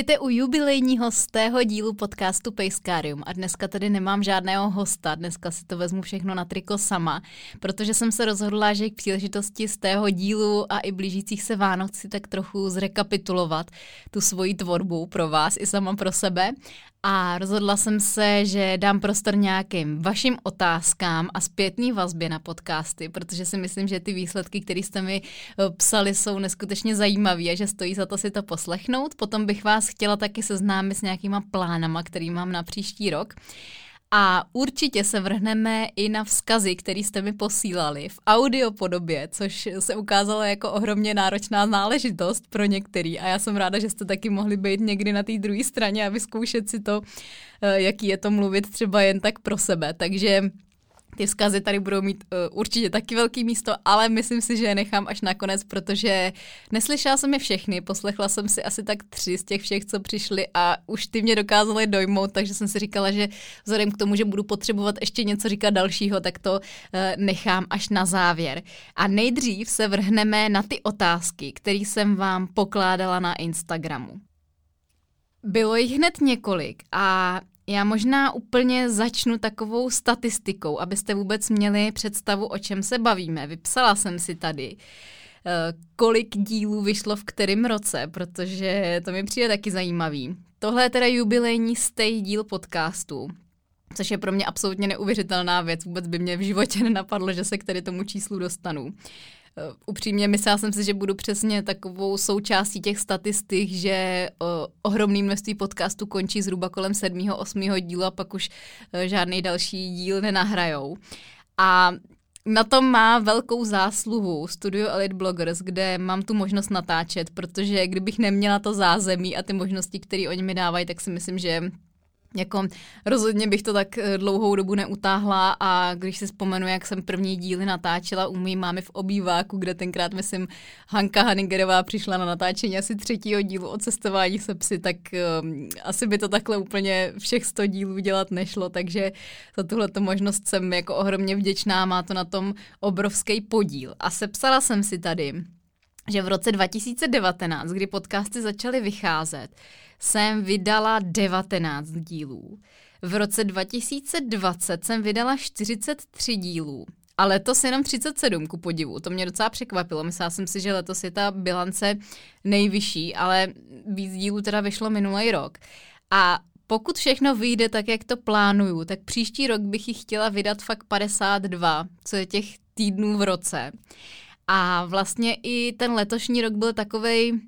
Vítejte u jubilejního z tého dílu podcastu Pejskarium a dneska tady nemám žádného hosta, dneska si to vezmu všechno na triko sama, protože jsem se rozhodla, že k příležitosti z tého dílu a i blížících se Vánoc si tak trochu zrekapitulovat tu svoji tvorbu pro vás i sama pro sebe a rozhodla jsem se, že dám prostor nějakým vašim otázkám a zpětný vazbě na podcasty, protože si myslím, že ty výsledky, které jste mi eh, psali, jsou neskutečně zajímavé a že stojí za to si to poslechnout. Potom bych vás chtěla taky seznámit s nějakýma plánama, který mám na příští rok. A určitě se vrhneme i na vzkazy, které jste mi posílali v audio podobě, což se ukázalo jako ohromně náročná záležitost pro některý. A já jsem ráda, že jste taky mohli být někdy na té druhé straně a vyzkoušet si to, eh, jaký je to mluvit třeba jen tak pro sebe. Takže ty vzkazy tady budou mít uh, určitě taky velký místo, ale myslím si, že je nechám až nakonec, protože neslyšela jsem je všechny, poslechla jsem si asi tak tři z těch všech, co přišli a už ty mě dokázaly dojmout, takže jsem si říkala, že vzhledem k tomu, že budu potřebovat ještě něco říkat dalšího, tak to uh, nechám až na závěr. A nejdřív se vrhneme na ty otázky, které jsem vám pokládala na Instagramu. Bylo jich hned několik a já možná úplně začnu takovou statistikou, abyste vůbec měli představu, o čem se bavíme. Vypsala jsem si tady, eh, kolik dílů vyšlo v kterém roce, protože to mi přijde taky zajímavý. Tohle je teda jubilejní stej díl podcastu, což je pro mě absolutně neuvěřitelná věc. Vůbec by mě v životě nenapadlo, že se k tady tomu číslu dostanu. Uh, upřímně myslela jsem si, že budu přesně takovou součástí těch statistik, že uh, ohromný množství podcastů končí zhruba kolem sedmého, osmého dílu a pak už uh, žádný další díl nenahrajou. A na tom má velkou zásluhu Studio Elite Bloggers, kde mám tu možnost natáčet, protože kdybych neměla to zázemí a ty možnosti, které oni mi dávají, tak si myslím, že jako rozhodně bych to tak eh, dlouhou dobu neutáhla a když si vzpomenu, jak jsem první díly natáčela u mý mámy v obýváku, kde tenkrát, myslím, Hanka Hanigerová přišla na natáčení asi třetího dílu o cestování se psy, tak um, asi by to takhle úplně všech sto dílů dělat nešlo, takže za tuhle možnost jsem jako ohromně vděčná, má to na tom obrovský podíl. A sepsala jsem si tady, že v roce 2019, kdy podcasty začaly vycházet, jsem vydala 19 dílů. V roce 2020 jsem vydala 43 dílů. A letos jenom 37, ku podivu. To mě docela překvapilo. Myslela jsem si, že letos je ta bilance nejvyšší, ale víc dílů teda vyšlo minulý rok. A pokud všechno vyjde tak, jak to plánuju, tak příští rok bych ji chtěla vydat fakt 52, co je těch týdnů v roce. A vlastně i ten letošní rok byl takovej,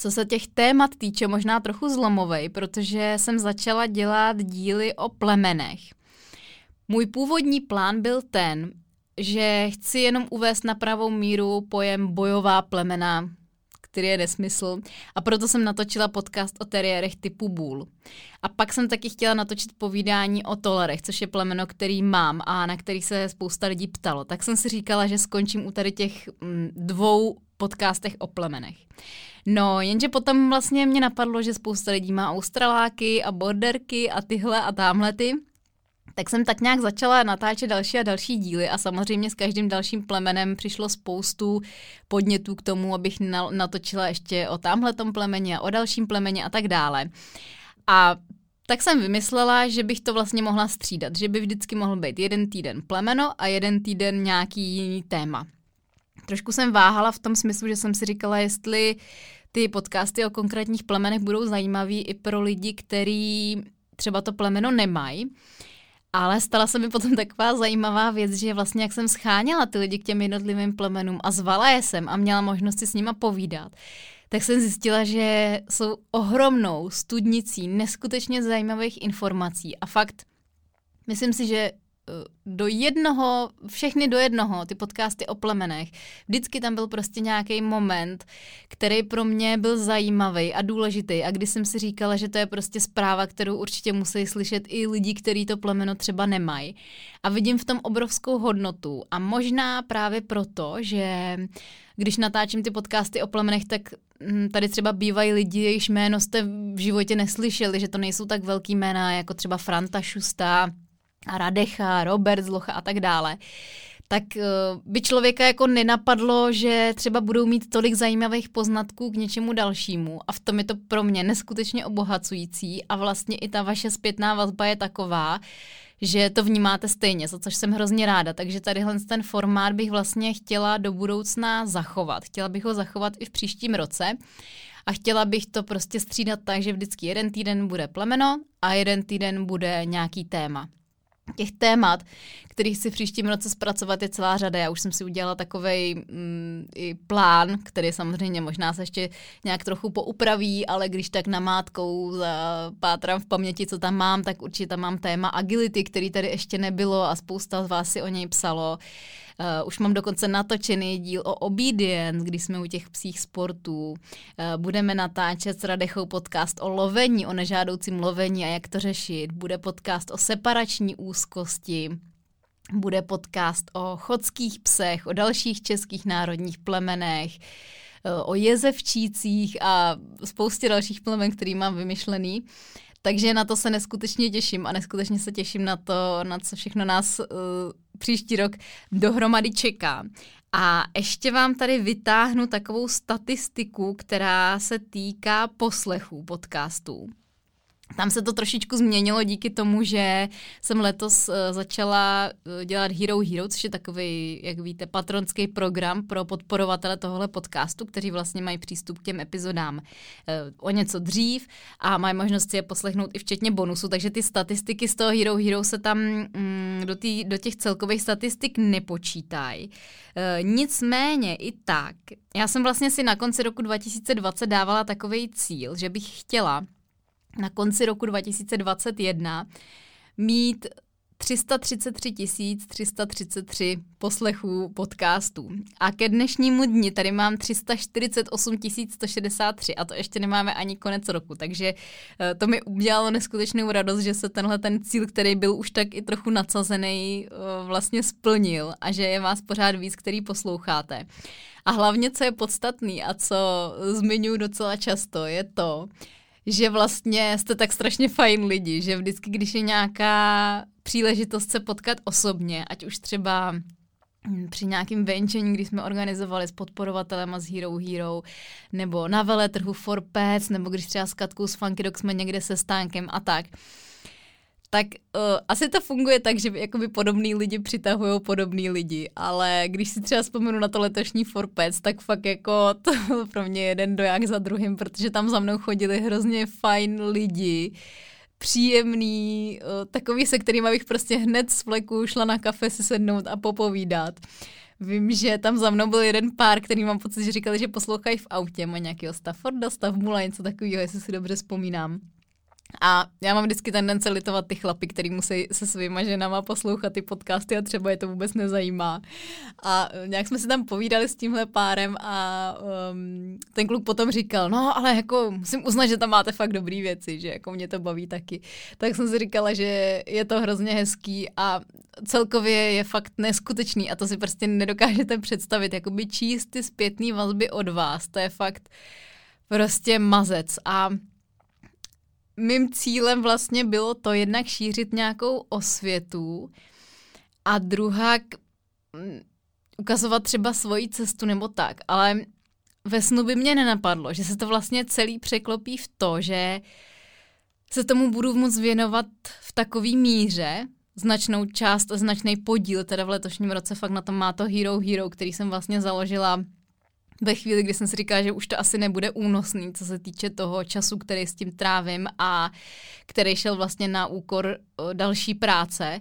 co se těch témat týče, možná trochu zlomovej, protože jsem začala dělat díly o plemenech. Můj původní plán byl ten, že chci jenom uvést na pravou míru pojem bojová plemena, který je nesmysl. A proto jsem natočila podcast o teriérech typu Bull. A pak jsem taky chtěla natočit povídání o tolerech, což je plemeno, který mám a na který se spousta lidí ptalo. Tak jsem si říkala, že skončím u tady těch mm, dvou podcastech o plemenech. No, jenže potom vlastně mě napadlo, že spousta lidí má australáky a borderky a tyhle a tamhle ty. Tak jsem tak nějak začala natáčet další a další díly a samozřejmě s každým dalším plemenem přišlo spoustu podnětů k tomu, abych natočila ještě o tamhletom plemeně a o dalším plemeně a tak dále. A tak jsem vymyslela, že bych to vlastně mohla střídat, že by vždycky mohl být jeden týden plemeno a jeden týden nějaký jiný téma. Trošku jsem váhala v tom smyslu, že jsem si říkala, jestli ty podcasty o konkrétních plemenech budou zajímavý i pro lidi, kteří třeba to plemeno nemají. Ale stala se mi potom taková zajímavá věc, že vlastně jak jsem scháněla ty lidi k těm jednotlivým plemenům a zvala je jsem a měla možnost si s nima povídat, tak jsem zjistila, že jsou ohromnou studnicí neskutečně zajímavých informací a fakt myslím si, že do jednoho, všechny do jednoho, ty podcasty o plemenech. Vždycky tam byl prostě nějaký moment, který pro mě byl zajímavý a důležitý a kdy jsem si říkala, že to je prostě zpráva, kterou určitě musí slyšet i lidi, kteří to plemeno třeba nemají. A vidím v tom obrovskou hodnotu a možná právě proto, že když natáčím ty podcasty o plemenech, tak hm, tady třeba bývají lidi, jejichž jméno jste v životě neslyšeli, že to nejsou tak velký jména jako třeba Franta Šusta, a Radecha, Robert Zlocha a tak dále, tak uh, by člověka jako nenapadlo, že třeba budou mít tolik zajímavých poznatků k něčemu dalšímu. A v tom je to pro mě neskutečně obohacující a vlastně i ta vaše zpětná vazba je taková, že to vnímáte stejně, za což jsem hrozně ráda. Takže tadyhle ten formát bych vlastně chtěla do budoucna zachovat. Chtěla bych ho zachovat i v příštím roce. A chtěla bych to prostě střídat tak, že vždycky jeden týden bude plemeno a jeden týden bude nějaký téma. Těch témat, kterých si v příštím roce zpracovat, je celá řada. Já už jsem si udělala takový mm, i plán, který samozřejmě možná se ještě nějak trochu poupraví, ale když tak namátkou pátrám v paměti, co tam mám, tak určitě tam mám téma agility, který tady ještě nebylo a spousta z vás si o něj psalo. Uh, už mám dokonce natočený díl o obedience, kdy jsme u těch psích sportů. Uh, budeme natáčet s Radechou podcast o lovení, o nežádoucím lovení a jak to řešit. Bude podcast o separační úzkosti. Bude podcast o chodských psech, o dalších českých národních plemenech, eh, o jezevčících a spoustě dalších plemen, který mám vymyšlený. Takže na to se neskutečně těším a neskutečně se těším na to, na co všechno nás uh, příští rok dohromady čeká. A ještě vám tady vytáhnu takovou statistiku, která se týká poslechů podcastů. Tam se to trošičku změnilo díky tomu, že jsem letos uh, začala uh, dělat Hero Hero, což je takový, jak víte, patronský program pro podporovatele tohohle podcastu, kteří vlastně mají přístup k těm epizodám uh, o něco dřív a mají možnost si je poslechnout i včetně bonusu, takže ty statistiky z toho Hero Hero se tam mm, do, tý, do těch celkových statistik nepočítají. Nicméně i tak, já jsem vlastně si na konci roku 2020 dávala takový cíl, že bych chtěla na konci roku 2021 mít 333 333 poslechů podcastů. A ke dnešnímu dni tady mám 348 163 a to ještě nemáme ani konec roku, takže eh, to mi udělalo neskutečnou radost, že se tenhle ten cíl, který byl už tak i trochu nadsazený, eh, vlastně splnil a že je vás pořád víc, který posloucháte. A hlavně, co je podstatný a co zmiňuji docela často, je to, že vlastně jste tak strašně fajn lidi, že vždycky, když je nějaká příležitost se potkat osobně, ať už třeba při nějakým venčení, kdy jsme organizovali s podporovatelem a s Hero Hero, nebo na veletrhu for Pets, nebo když třeba s Katkou s Funky Dog jsme někde se stánkem a tak, tak uh, asi to funguje tak, že jakoby podobný lidi přitahují podobný lidi, ale když si třeba vzpomenu na to letošní Forpec, tak fakt jako to byl pro mě jeden doják za druhým, protože tam za mnou chodili hrozně fajn lidi, příjemný, uh, takový, se kterým bych prostě hned z vleku šla na kafe si sednout a popovídat. Vím, že tam za mnou byl jeden pár, který mám pocit, že říkali, že poslouchají v autě, má nějakého Stafforda, Stavmula, něco takového, jestli si dobře vzpomínám. A já mám vždycky tendence litovat ty chlapy, který musí se svýma ženama poslouchat ty podcasty a třeba je to vůbec nezajímá. A nějak jsme si tam povídali s tímhle párem a um, ten kluk potom říkal, no ale jako musím uznat, že tam máte fakt dobrý věci, že jako mě to baví taky. Tak jsem si říkala, že je to hrozně hezký a celkově je fakt neskutečný a to si prostě nedokážete představit, jakoby číst ty zpětné vazby od vás, to je fakt prostě mazec a mým cílem vlastně bylo to jednak šířit nějakou osvětu a druhá mm, ukazovat třeba svoji cestu nebo tak, ale ve snu by mě nenapadlo, že se to vlastně celý překlopí v to, že se tomu budu moc věnovat v takové míře, značnou část, značný podíl, teda v letošním roce fakt na tom má to Hero Hero, který jsem vlastně založila ve chvíli, kdy jsem si říkala, že už to asi nebude únosný, co se týče toho času, který s tím trávím a který šel vlastně na úkor další práce.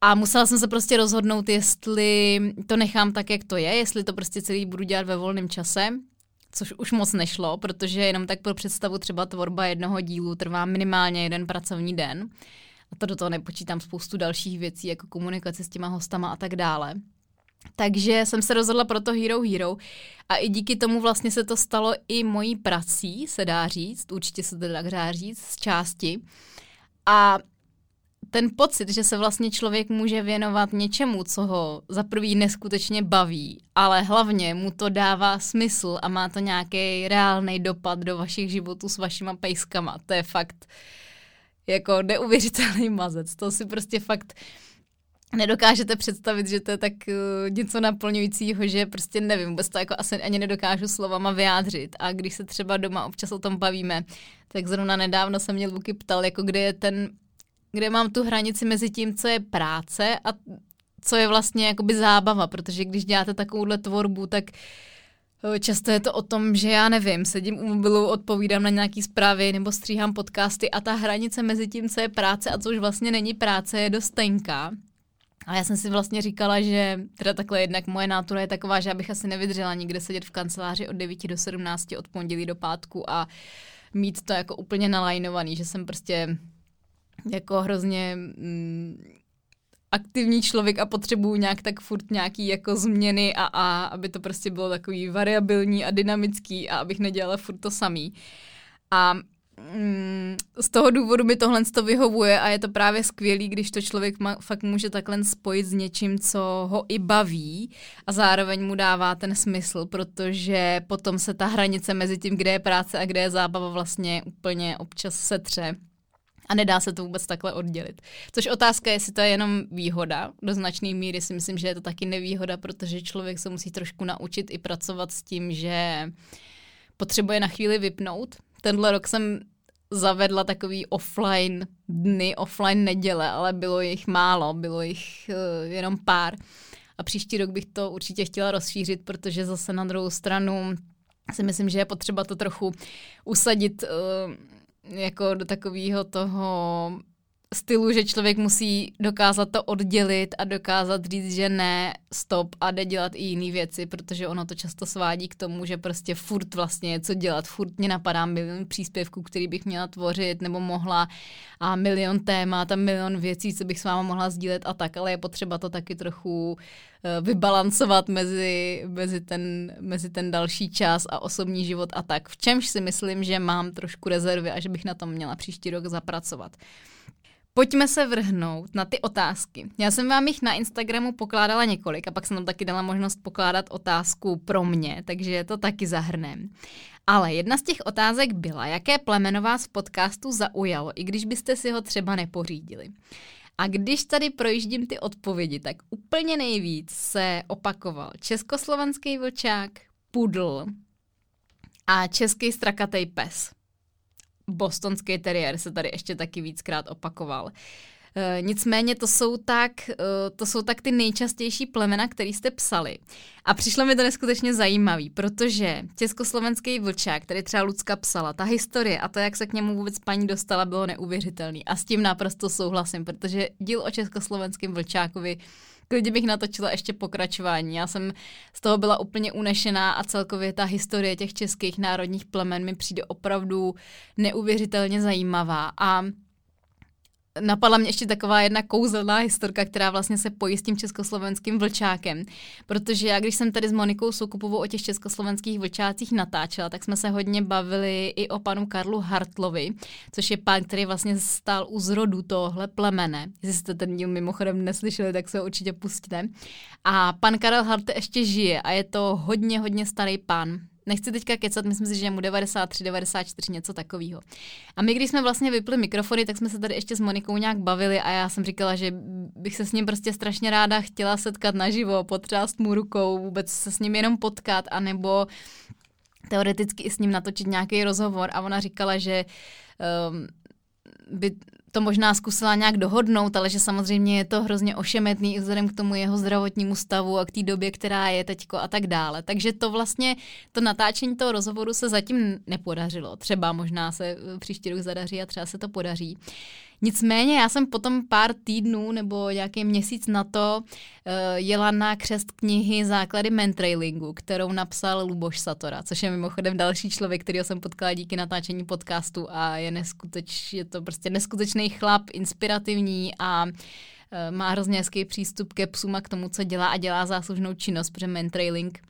A musela jsem se prostě rozhodnout, jestli to nechám tak, jak to je, jestli to prostě celý budu dělat ve volném čase, což už moc nešlo, protože jenom tak pro představu třeba tvorba jednoho dílu trvá minimálně jeden pracovní den. A to do toho nepočítám spoustu dalších věcí, jako komunikace s těma hostama a tak dále. Takže jsem se rozhodla pro to Hero Hero a i díky tomu vlastně se to stalo i mojí prací, se dá říct, určitě se to dá říct, z části. A ten pocit, že se vlastně člověk může věnovat něčemu, co ho za prvý neskutečně baví, ale hlavně mu to dává smysl a má to nějaký reálný dopad do vašich životů s vašima pejskama. To je fakt jako neuvěřitelný mazec. To si prostě fakt nedokážete představit, že to je tak uh, něco naplňujícího, že prostě nevím, vůbec to jako asi ani nedokážu slovama vyjádřit. A když se třeba doma občas o tom bavíme, tak zrovna nedávno se mě Luky ptal, jako kde je ten, kde mám tu hranici mezi tím, co je práce a co je vlastně jakoby zábava, protože když děláte takovouhle tvorbu, tak eh, Často je to o tom, že já nevím, sedím u mobilu, odpovídám na nějaký zprávy nebo stříhám podcasty a ta hranice mezi tím, co je práce a co už vlastně není práce, je dost tenká. A já jsem si vlastně říkala, že teda takhle jednak moje nátura je taková, že abych asi nevydržela nikde sedět v kanceláři od 9 do 17 od pondělí do pátku a mít to jako úplně nalajnovaný, že jsem prostě jako hrozně mm, aktivní člověk a potřebuju nějak tak furt nějaký jako změny a, a aby to prostě bylo takový variabilní a dynamický a abych nedělala furt to samý. A mm, z toho důvodu mi tohle to vyhovuje a je to právě skvělý, když to člověk ma, fakt může takhle spojit s něčím, co ho i baví a zároveň mu dává ten smysl, protože potom se ta hranice mezi tím, kde je práce a kde je zábava vlastně úplně občas setře. A nedá se to vůbec takhle oddělit. Což otázka je, jestli to je jenom výhoda. Do značné míry si myslím, že je to taky nevýhoda, protože člověk se musí trošku naučit i pracovat s tím, že potřebuje na chvíli vypnout. Tenhle rok jsem zavedla takový offline dny, offline neděle, ale bylo jich málo, bylo jich uh, jenom pár. A příští rok bych to určitě chtěla rozšířit, protože zase na druhou stranu si myslím, že je potřeba to trochu usadit uh, jako do takového toho stylu, že člověk musí dokázat to oddělit a dokázat říct, že ne, stop a jde dělat i jiné věci, protože ono to často svádí k tomu, že prostě furt vlastně něco dělat, furt mě napadá milion příspěvků, který bych měla tvořit nebo mohla a milion témat a milion věcí, co bych s váma mohla sdílet a tak, ale je potřeba to taky trochu eh, vybalancovat mezi, mezi, ten, mezi ten další čas a osobní život a tak. V čemž si myslím, že mám trošku rezervy a že bych na tom měla příští rok zapracovat. Pojďme se vrhnout na ty otázky. Já jsem vám jich na Instagramu pokládala několik a pak jsem tam taky dala možnost pokládat otázku pro mě, takže to taky zahrnem. Ale jedna z těch otázek byla, jaké plemeno vás v podcastu zaujalo, i když byste si ho třeba nepořídili. A když tady projíždím ty odpovědi, tak úplně nejvíc se opakoval československý vlčák, pudl a český strakatej pes. Bostonský teriér se tady ještě taky víckrát opakoval. E, nicméně to jsou, tak, e, to jsou tak ty nejčastější plemena, který jste psali. A přišlo mi to neskutečně zajímavý, protože československý vlčák, který třeba Lucka psala, ta historie a to, jak se k němu vůbec paní dostala, bylo neuvěřitelný. A s tím naprosto souhlasím, protože díl o československém vlčákovi klidně bych natočila ještě pokračování. Já jsem z toho byla úplně unešená a celkově ta historie těch českých národních plemen mi přijde opravdu neuvěřitelně zajímavá. A Napadla mě ještě taková jedna kouzelná historka, která vlastně se pojí s tím československým vlčákem. Protože já, když jsem tady s Monikou Soukupovou o těch československých vlčácích natáčela, tak jsme se hodně bavili i o panu Karlu Hartlovi, což je pán, který vlastně stál u zrodu tohle plemene. Jestli jste ten díl mimochodem neslyšeli, tak se ho určitě pustíte. A pan Karel Hart ještě žije a je to hodně, hodně starý pán nechci teďka kecat, myslím si, že mu 93, 94, něco takového. A my, když jsme vlastně vypli mikrofony, tak jsme se tady ještě s Monikou nějak bavili a já jsem říkala, že bych se s ním prostě strašně ráda chtěla setkat naživo, potřást mu rukou, vůbec se s ním jenom potkat, anebo teoreticky i s ním natočit nějaký rozhovor. A ona říkala, že um, by to možná zkusila nějak dohodnout, ale že samozřejmě je to hrozně ošemetný i vzhledem k tomu jeho zdravotnímu stavu a k té době, která je teďko a tak dále. Takže to vlastně, to natáčení toho rozhovoru se zatím nepodařilo. Třeba možná se příští rok zadaří a třeba se to podaří. Nicméně já jsem potom pár týdnů nebo nějaký měsíc na to uh, jela na křest knihy Základy mentrailingu, kterou napsal Luboš Satora, což je mimochodem další člověk, kterého jsem potkala díky natáčení podcastu a je neskuteč, je to prostě neskutečný chlap, inspirativní a uh, má hrozně hezký přístup ke psům a k tomu, co dělá a dělá záslužnou činnost, protože mentrailing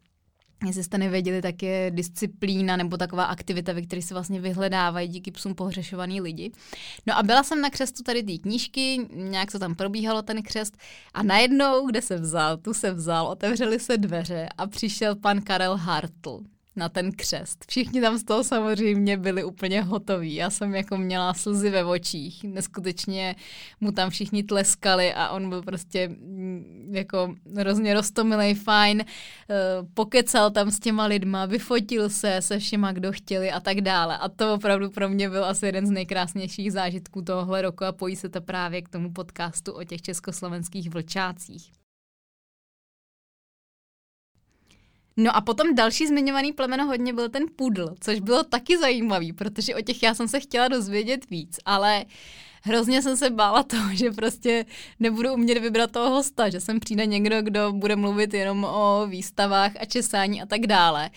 Jestli jste nevěděli, tak je disciplína nebo taková aktivita, ve které se vlastně vyhledávají díky psům pohřešovaný lidi. No a byla jsem na křestu tady té knížky, nějak se tam probíhalo ten křest a najednou, kde se vzal, tu se vzal, otevřely se dveře a přišel pan Karel Hartl. Na ten křest. Všichni tam z toho samozřejmě byli úplně hotoví. Já jsem jako měla slzy ve očích. Neskutečně mu tam všichni tleskali a on byl prostě mm, jako hrozně roztomilej, fajn. Eh, pokecal tam s těma lidma, vyfotil se se všema, kdo chtěli a tak dále. A to opravdu pro mě byl asi jeden z nejkrásnějších zážitků tohohle roku a pojí se to právě k tomu podcastu o těch československých vlčácích. No a potom další zmiňovaný plemeno hodně byl ten pudl, což bylo taky zajímavý, protože o těch já jsem se chtěla dozvědět víc, ale hrozně jsem se bála toho, že prostě nebudu umět vybrat toho hosta, že sem přijde někdo, kdo bude mluvit jenom o výstavách a česání a tak dále.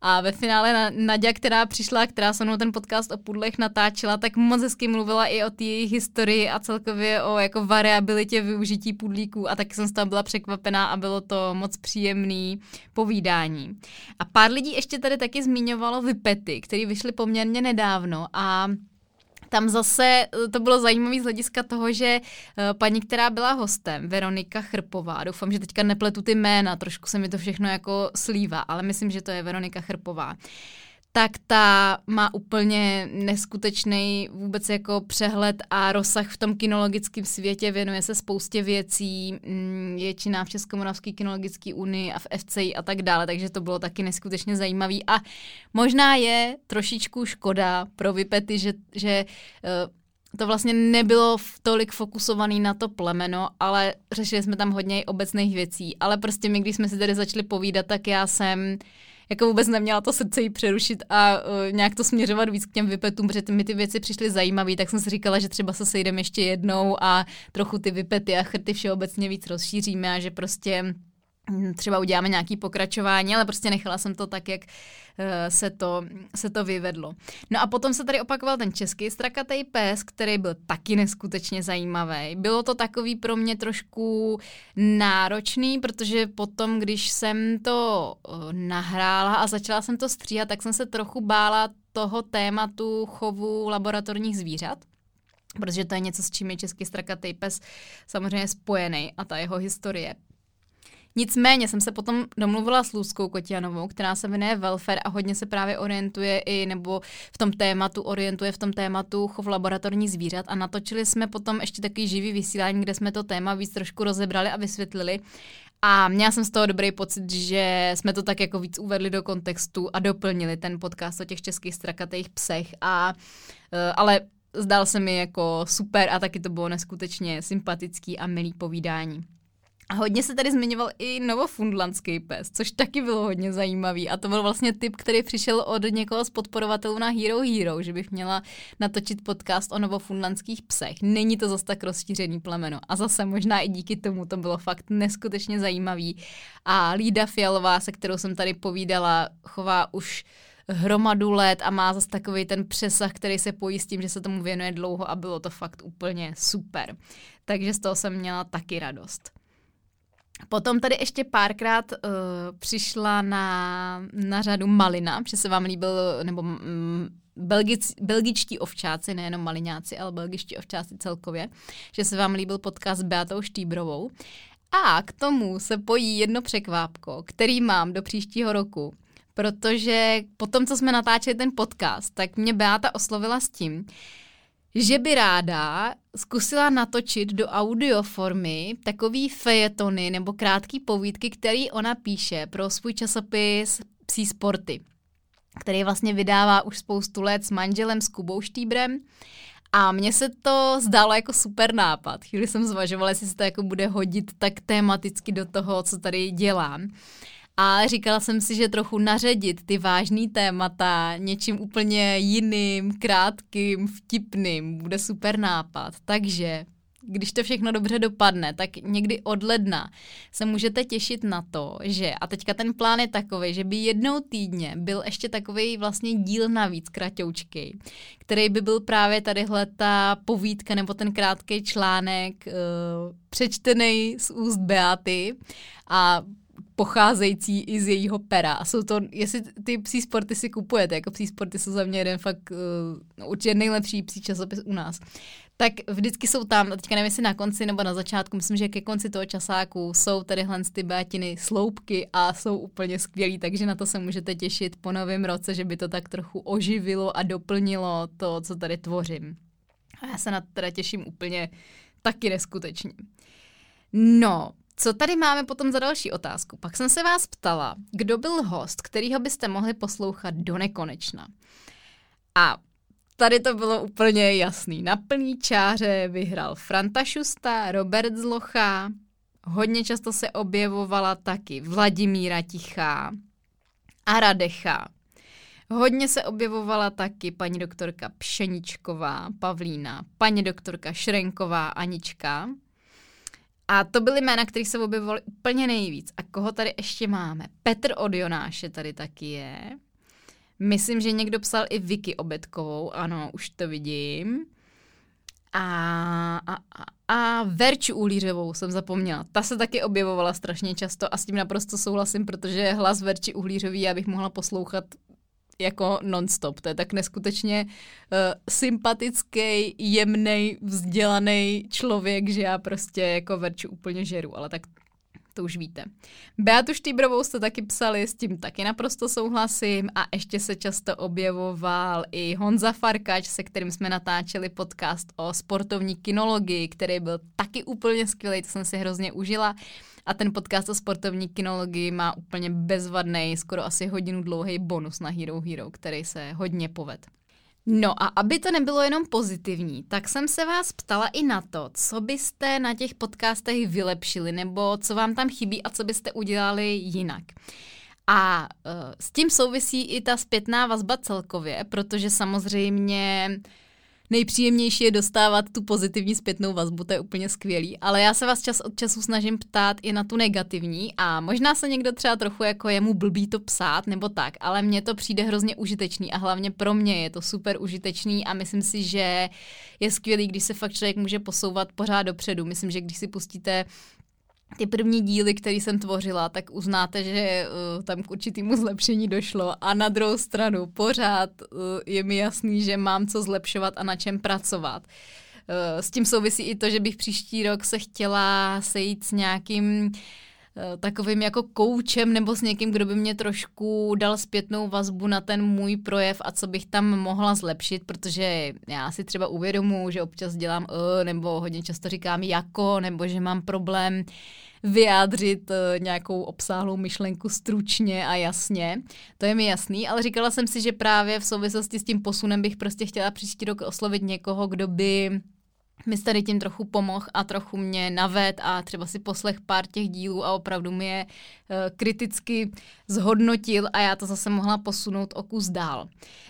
A ve finále Nadia, která přišla, která se mnou ten podcast o pudlech natáčela, tak moc hezky mluvila i o té historii a celkově o jako variabilitě využití pudlíků a taky jsem z toho byla překvapená a bylo to moc příjemný povídání. A pár lidí ještě tady taky zmiňovalo vypety, které vyšly poměrně nedávno a tam zase eh, to bylo zajímavé z hlediska toho, že eh, paní, která byla hostem, Veronika Chrpová, doufám, že teďka nepletu ty jména, trošku se mi to všechno jako slívá, ale myslím, že to je Veronika Chrpová tak ta má úplně neskutečný vůbec jako přehled a rozsah v tom kinologickém světě, věnuje se spoustě věcí, mm, je činná v Českomoravské kinologické unii a v FCI a tak dále, takže to bylo taky neskutečně zajímavý. A možná je trošičku škoda pro Vypety, že, že eh, to vlastně nebylo tolik fokusovaný na to plemeno, ale řešili jsme tam hodně i obecných věcí, ale prostě my, když jsme si tady začali povídat, tak já jsem jako vůbec neměla to srdce jí přerušit a uh, nějak to směřovat víc k těm vypetům, protože mi ty věci přišly zajímavé, tak jsem si říkala, že třeba se sejdeme ještě jednou a trochu ty vypety a chrty všeobecně víc rozšíříme a že prostě třeba uděláme nějaký pokračování, ale prostě nechala jsem to tak, jak Eh, se to, se to vyvedlo. No a potom se tady opakoval ten český strakatý pes, který byl taky neskutečně zajímavý. Bylo to takový pro mě trošku náročný, protože potom, když jsem to eh, nahrála a začala jsem to stříhat, tak jsem se trochu bála toho tématu chovu laboratorních zvířat protože to je něco, s čím je český strakatý pes samozřejmě spojený a ta jeho historie. Nicméně jsem se potom domluvila s Luzkou Kotianovou, která se jmenuje Welfare a hodně se právě orientuje i, nebo v tom tématu, orientuje v tom tématu chov laboratorních zvířat a natočili jsme potom ještě takový živý vysílání, kde jsme to téma víc trošku rozebrali a vysvětlili. A měla jsem z toho dobrý pocit, že jsme to tak jako víc uvedli do kontextu a doplnili ten podcast o těch českých strakatých psech. A, e, ale zdal se mi jako super a taky to bylo neskutečně sympatický a milý povídání. A hodně se tady zmiňoval i novofundlandský pes, což taky bylo hodně zajímavý. A to byl vlastně typ, který přišel od někoho z podporovatelů na Hero Hero, že bych měla natočit podcast o novofundlandských psech. Není to zase tak rozšířený plemeno. A zase možná i díky tomu to bylo fakt neskutečně zajímavý. A Lída Fialová, se kterou jsem tady povídala, chová už hromadu let a má zase takový ten přesah, který se pojí s tím, že se tomu věnuje dlouho a bylo to fakt úplně super. Takže z toho jsem měla taky radost. Potom tady ještě párkrát uh, přišla na, na řadu Malina, že se vám líbil, nebo mm, belgic, belgičtí ovčáci, nejenom maliňáci, ale belgičtí ovčáci celkově, že se vám líbil podcast s Beatou Štýbrovou. A k tomu se pojí jedno překvápko, který mám do příštího roku, protože po tom, co jsme natáčeli ten podcast, tak mě Beata oslovila s tím, že by ráda zkusila natočit do audioformy takový fejetony nebo krátký povídky, který ona píše pro svůj časopis Psí sporty, který vlastně vydává už spoustu let s manželem, s Kubou Štýbrem. A mně se to zdálo jako super nápad. Chvíli jsem zvažovala, jestli se to jako bude hodit tak tematicky do toho, co tady dělám. A říkala jsem si, že trochu naředit ty vážný témata něčím úplně jiným, krátkým, vtipným bude super nápad. Takže když to všechno dobře dopadne, tak někdy od ledna se můžete těšit na to, že, a teďka ten plán je takový, že by jednou týdně byl ještě takový vlastně díl navíc, kratoučky, který by byl právě tadyhle ta povídka nebo ten krátký článek uh, přečtený z úst Beaty a pocházející i z jejího pera. A jsou to, jestli ty psí sporty si kupujete, jako psí sporty jsou za mě jeden fakt uh, určitě nejlepší psí časopis u nás, tak vždycky jsou tam, teďka nevím, jestli na konci nebo na začátku, myslím, že ke konci toho časáku jsou tadyhle ty bátiny sloupky a jsou úplně skvělý, takže na to se můžete těšit po novém roce, že by to tak trochu oživilo a doplnilo to, co tady tvořím. A já se na to teda těším úplně taky neskutečně. No, co tady máme potom za další otázku? Pak jsem se vás ptala, kdo byl host, kterýho byste mohli poslouchat do nekonečna. A tady to bylo úplně jasný. Na plný čáře vyhrál Franta Šusta, Robert Zlocha, hodně často se objevovala taky Vladimíra Tichá a Radecha. Hodně se objevovala taky paní doktorka Pšeničková, Pavlína, paní doktorka Šrenková, Anička. A to byly jména, které se objevovaly úplně nejvíc. A koho tady ještě máme? Petr od Jonáše tady taky je. Myslím, že někdo psal i Vicky Obetkovou, ano, už to vidím. A, a, a, a Verču Uhlířovou jsem zapomněla. Ta se taky objevovala strašně často a s tím naprosto souhlasím, protože hlas Verči Uhlířový já bych mohla poslouchat jako nonstop. To je tak neskutečně uh, sympatický, jemný, vzdělaný člověk, že já prostě jako Verču úplně žeru, ale tak to už víte. Beatu Štýbrovou jste taky psali, s tím taky naprosto souhlasím a ještě se často objevoval i Honza Farkač, se kterým jsme natáčeli podcast o sportovní kinologii, který byl taky úplně skvělý, to jsem si hrozně užila. A ten podcast o sportovní kinologii má úplně bezvadný, skoro asi hodinu dlouhý bonus na Hero Hero, který se hodně poved. No a aby to nebylo jenom pozitivní, tak jsem se vás ptala i na to, co byste na těch podcastech vylepšili, nebo co vám tam chybí a co byste udělali jinak. A uh, s tím souvisí i ta zpětná vazba celkově, protože samozřejmě uh, nejpříjemnější je dostávat tu pozitivní zpětnou vazbu, to je úplně skvělý, ale já se vás čas od času snažím ptát i na tu negativní a možná se někdo třeba trochu jako jemu blbý to psát nebo tak, ale mně to přijde hrozně užitečný a hlavně pro mě je to super užitečný a myslím si, že je skvělý, když se fakt člověk může posouvat pořád dopředu. Myslím, že když si pustíte ty první díly, které jsem tvořila, tak uznáte, že uh, tam k určitému zlepšení došlo. A na druhou stranu pořád uh, je mi jasný, že mám co zlepšovat a na čem pracovat. Uh, s tím souvisí i to, že bych příští rok se chtěla sejít s nějakým Eh, takovým jako koučem nebo s někým, kdo by mě trošku dal zpětnou vazbu na ten můj projev a co bych tam mohla zlepšit, protože já si třeba uvědomuji, že občas dělám uh, nebo hodně často říkám jako, nebo že mám problém vyjádřit uh, nějakou obsáhlou myšlenku stručně a jasně. To je mi jasný, ale říkala jsem si, že právě v souvislosti s tím posunem bych prostě chtěla příští rok oslovit někoho, kdo by mi tady tím trochu pomohl a trochu mě naved a třeba si poslech pár těch dílů a opravdu mi je uh, kriticky zhodnotil a já to zase mohla posunout o kus dál.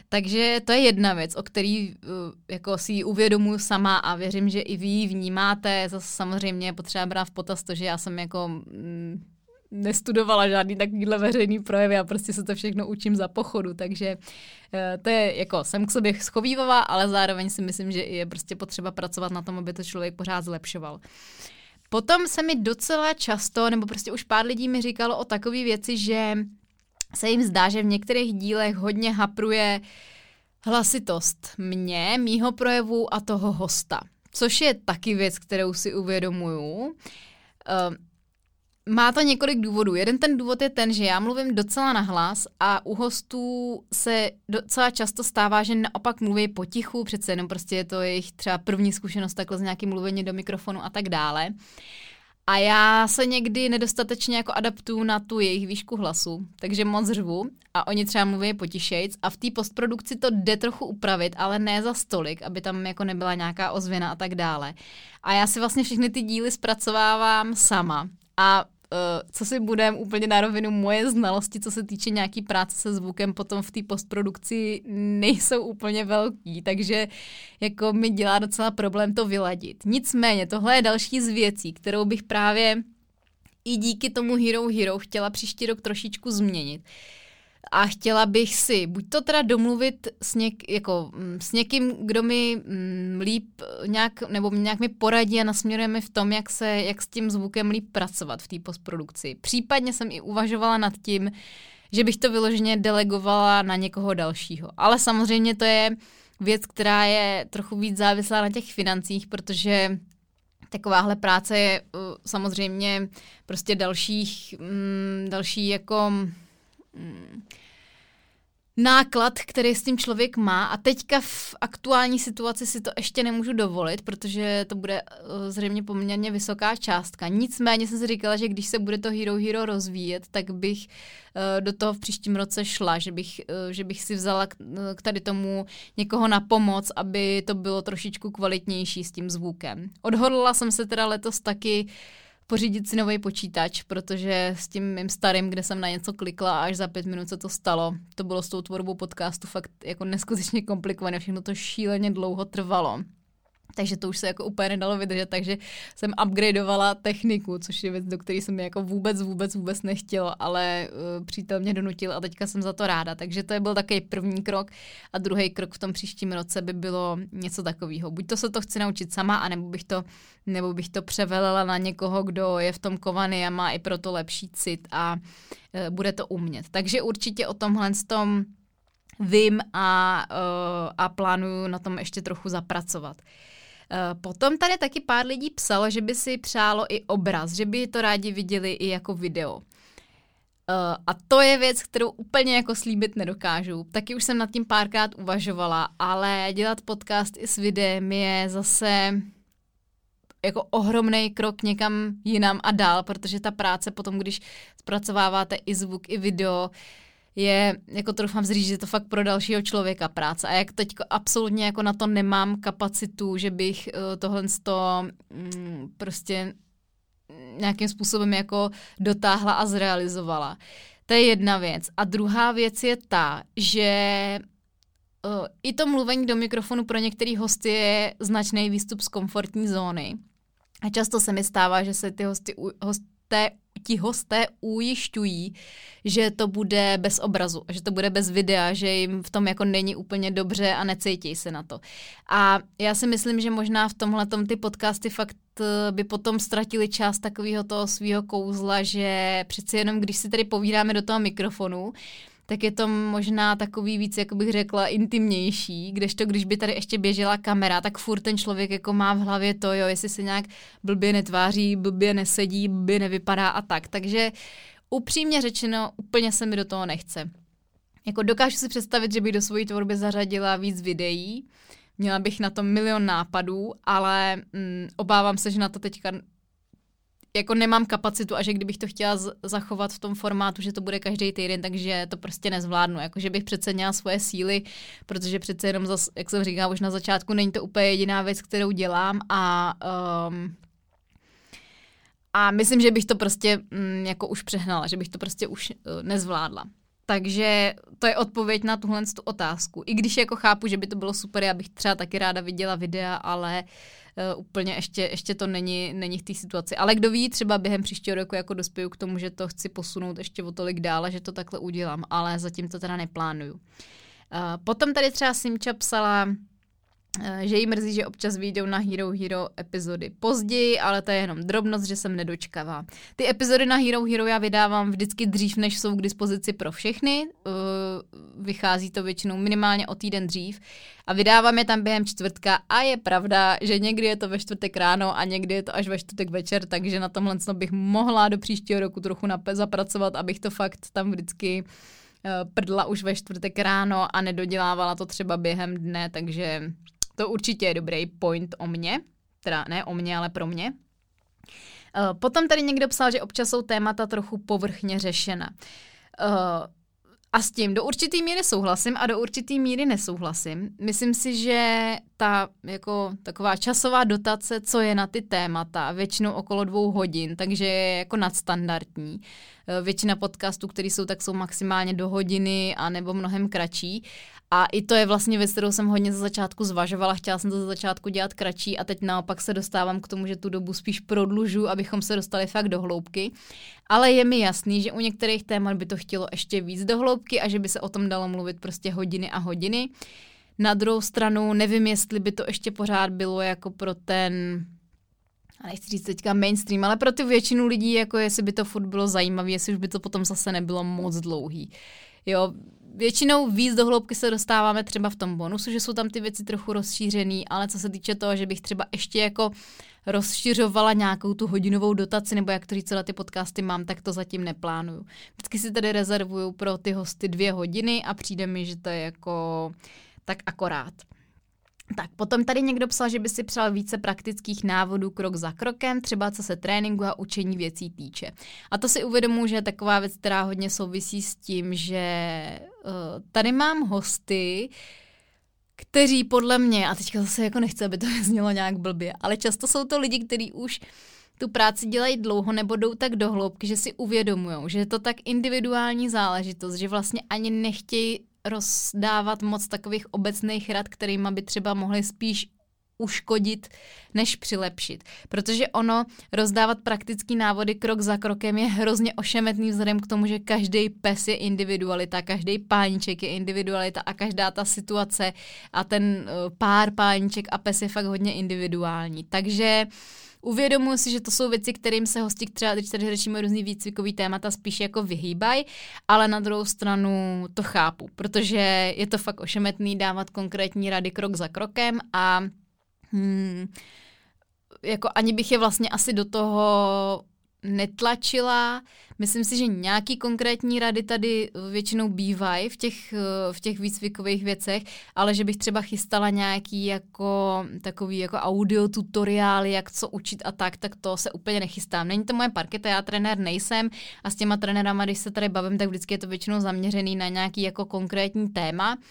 Takže to je jedna věc, o který uh, jako si ji uvědomuji sama a věřím, že i vy ji vnímáte. Zase samozřejmě potřeba brát v potaz to, že já jsem jako mm, nestudovala žádný takovýhle veřejný projev, já prostě se to všechno učím za pochodu, takže eh, to je jako, jsem k sobě schovývavá, ale zároveň si myslím, že je prostě potřeba pracovat na tom, aby to člověk pořád zlepšoval. Potom se mi docela často, nebo prostě už pár lidí mi říkalo o takové věci, že se jim zdá, že v některých dílech hodně hapruje hlasitost mě, mýho projevu a toho hosta. Což je taky věc, kterou si uvědomuju. Uh, má to několik důvodů. Jeden ten důvod je ten, že já mluvím docela nahlas a u hostů se docela často stává, že naopak mluví potichu, přece jenom prostě je to jejich třeba první zkušenost takhle z nějakým mluvení do mikrofonu a tak dále. A já se někdy nedostatečně jako adaptuju na tu jejich výšku hlasu, takže moc řvu a oni třeba mluví potišejc a v té postprodukci to jde trochu upravit, ale ne za stolik, aby tam jako nebyla nějaká ozvěna a tak dále. A já si vlastně všechny ty díly zpracovávám sama a co si budem úplně na rovinu, moje znalosti, co se týče nějaký práce se zvukem, potom v té postprodukci nejsou úplně velký, takže jako mi dělá docela problém to vyladit. Nicméně, tohle je další z věcí, kterou bych právě i díky tomu Hero Hero chtěla příští rok trošičku změnit. A chtěla bych si buď to teda domluvit s, něk, jako, mm, s někým, kdo mi mm, líp nějak, nebo nějak mi poradí a nasměruje mi v tom, jak, se, jak s tím zvukem líp pracovat v té postprodukci. Případně jsem i uvažovala nad tím, že bych to vyloženě delegovala na někoho dalšího. Ale samozřejmě to je věc, která je trochu víc závislá na těch financích, protože takováhle práce je uh, samozřejmě prostě dalších, mm, další jako náklad, který s tím člověk má a teďka v aktuální situaci si to ještě nemůžu dovolit, protože to bude uh, zřejmě poměrně vysoká částka. Nicméně jsem si říkala, že když se bude to Hero Hero rozvíjet, tak bych uh, do toho v příštím roce šla, že bych, uh, že bych si vzala k, k tady tomu někoho na pomoc, aby to bylo trošičku kvalitnější s tím zvukem. Odhodlala jsem se teda letos taky uh, pořídit si nový počítač, protože s tím mým starým, kde jsem na něco klikla a až za pět minut se to stalo, to bylo s tou tvorbou podcastu fakt jako neskutečně komplikované, všechno to šíleně dlouho trvalo takže to už se jako úplně nedalo vydržet, takže jsem upgradeovala techniku, což je věc, do které jsem jako vůbec, vůbec, vůbec nechtěla, ale uh, přítel mě donutil a teďka jsem za to ráda. Takže to je byl takový první krok a druhý krok v tom příštím roce by bylo něco takového. Buď to se to chci naučit sama, anebo bych to, nebo bych to převelila na někoho, kdo je v tom kovaný a má i proto lepší cit a uh, bude to umět. Takže určitě o tomhle tom vím a, uh, a plánuju na tom ještě trochu zapracovat. Eh, potom tady taky pár lidí psalo, že by si přálo i obraz, že by to rádi viděli i jako video. Uh, a to je věc, kterou úplně jako slíbit nedokážu. Taky už jsem nad tím párkrát uvažovala, ale dělat podcast i s videem je zase jako ohromný krok někam jinam a dál, protože ta práce potom, když zpracováváte i zvuk, i video, uh, je, jako troufám říct, že to fakt pro dalšího člověka práce. A jak teď absolutně jako na to nemám kapacitu, že bych uh, tohle to um, prostě nějakým způsobem jako dotáhla a zrealizovala. To je jedna věc. A druhá věc je ta, že uh, i to mluvení do mikrofonu pro některý hosty je značný výstup z komfortní zóny. A často se mi stává, že se ty hosty, hosté ti hosté ujišťují, že to bude bez obrazu, že to bude bez videa, že jim v tom jako není úplně dobře a necítí se na to. A já si myslím, že možná v tomhle ty podcasty fakt eh, by potom ztratili část takového toho svého kouzla, že přeci jenom, když si tady povídáme do toho mikrofonu, tak je to možná takový víc, jako bych řekla, intimnější, kdežto když by tady ještě běžela kamera, tak furt ten člověk jako má v hlavě to, jo, jestli se nějak blbě netváří, blbě nesedí, blbě nevypadá a tak. Takže upřímně řečeno, úplně se mi do toho nechce. Jako dokážu si představit, že bych do své tvorby zařadila víc videí, měla bych na to milion nápadů, ale mm, obávám se, že na to teďka jako nemám kapacitu a že kdybych to chtěla z- zachovat v tom formátu, že to bude každý týden, takže to prostě nezvládnu. Jako, že bych přece měla svoje síly, protože přece jenom, zas, jak jsem říkala už na začátku, není to úplně jediná věc, kterou dělám a um, a myslím, že bych to prostě mm, jako už přehnala, že bych to prostě už uh, nezvládla. Takže to je odpověď na tuhle tu otázku. I když jako chápu, že by to bylo super, já bych třeba taky ráda viděla videa, ale uh, úplně ještě, ještě to není, není v té situaci. Ale kdo ví, třeba během příštího roku jako dospěju k tomu, že to chci posunout ještě o tolik dále, že to takhle udělám, ale zatím to teda neplánuju. Uh, potom tady třeba Simča psala, Eh, že jí mrzí, že občas vyjdou na Hero Hero epizody později, ale to je jenom drobnost, že jsem nedočkavá. Ty epizody na Hero Hero já vydávám vždycky dřív, než jsou k dispozici pro všechny. Eh, vychází to většinou minimálně o týden dřív a vydávám je tam během čtvrtka a je pravda, že někdy je to ve čtvrtek ráno a někdy je to až ve čtvrtek večer, takže na tomhle bych mohla do příštího roku trochu zapracovat, abych to fakt tam vždycky eh, prdla už ve čtvrtek ráno a nedodělávala to třeba během dne, takže to určitě je dobrý point o mě, teda ne o mě, ale pro mě. Eh, potom tady někdo psal, že občas jsou témata trochu povrchně řešena. Eh, a s tím do určitý míry souhlasím a do určitý míry nesouhlasím. Myslím si, že ta jako taková časová dotace, co je na ty témata, většinou okolo dvou hodin, takže je jako nadstandardní. Eh, většina podcastů, které jsou, tak jsou maximálně do hodiny a nebo mnohem kratší. A i to je vlastně věc, kterou jsem hodně za začátku zvažovala, chtěla jsem to za začátku dělat kratší a teď naopak se dostávám k tomu, že tu dobu spíš prodlužu, abychom se dostali fakt do hloubky. Ale je mi jasný, že u některých témat by to chtělo ještě víc do hloubky a že by se o tom dalo mluvit prostě hodiny a hodiny. Na druhou stranu nevím, jestli by to ještě pořád bylo jako pro ten a nechci říct teďka mainstream, ale pro ty většinu lidí, jako jestli by to furt bylo zajímavé, jestli už by to potom zase nebylo moc dlouhý. Jo, většinou víc do hloubky se dostáváme třeba v tom bonusu, že jsou tam ty věci trochu rozšířené, ale co se týče toho, že bych třeba ještě jako rozšiřovala nějakou tu hodinovou dotaci, nebo jak to říct, ty podcasty mám, tak to zatím neplánuju. Vždycky si tady rezervuju pro ty hosty dvě hodiny a přijde mi, že to je jako tak akorát. Tak potom tady někdo psal, že by si přál více praktických návodů krok za krokem, třeba co se tréninku a učení věcí týče. A to si uvědomuji, že je taková věc, která hodně souvisí s tím, že tady mám hosty, kteří podle mě, a teďka zase jako nechci, aby to znělo nějak blbě, ale často jsou to lidi, kteří už tu práci dělají dlouho nebo jdou tak do hloubky, že si uvědomují, že je to tak individuální záležitost, že vlastně ani nechtějí rozdávat moc takových obecných rad, kterými by třeba mohli spíš uškodit, než přilepšit. Protože ono rozdávat praktický návody krok za krokem je hrozně ošemetný vzhledem k tomu, že každý pes je individualita, každý páníček je individualita a každá ta situace a ten eh, pár páníček a pes je fakt hodně individuální. Takže Uvědomuji si, že to jsou věci, kterým se hosti, třeba teď tady řešíme různý výcvikový témata, spíš jako vyhýbají, ale na druhou stranu to chápu, protože je to fakt ošemetný dávat konkrétní rady krok za krokem a hmm, jako ani bych je vlastně asi do toho netlačila. Myslím si, že nějaký konkrétní rady tady většinou bývají v těch, v těch výcvikových věcech, ale že bych třeba chystala nějaký jako takový jako audio tutoriály, jak co učit a tak, tak to se úplně nechystám. Není to moje parketa, já trenér nejsem a s těma trenérama, když se tady bavím, tak vždycky je to většinou zaměřený na nějaký jako konkrétní téma. Uh,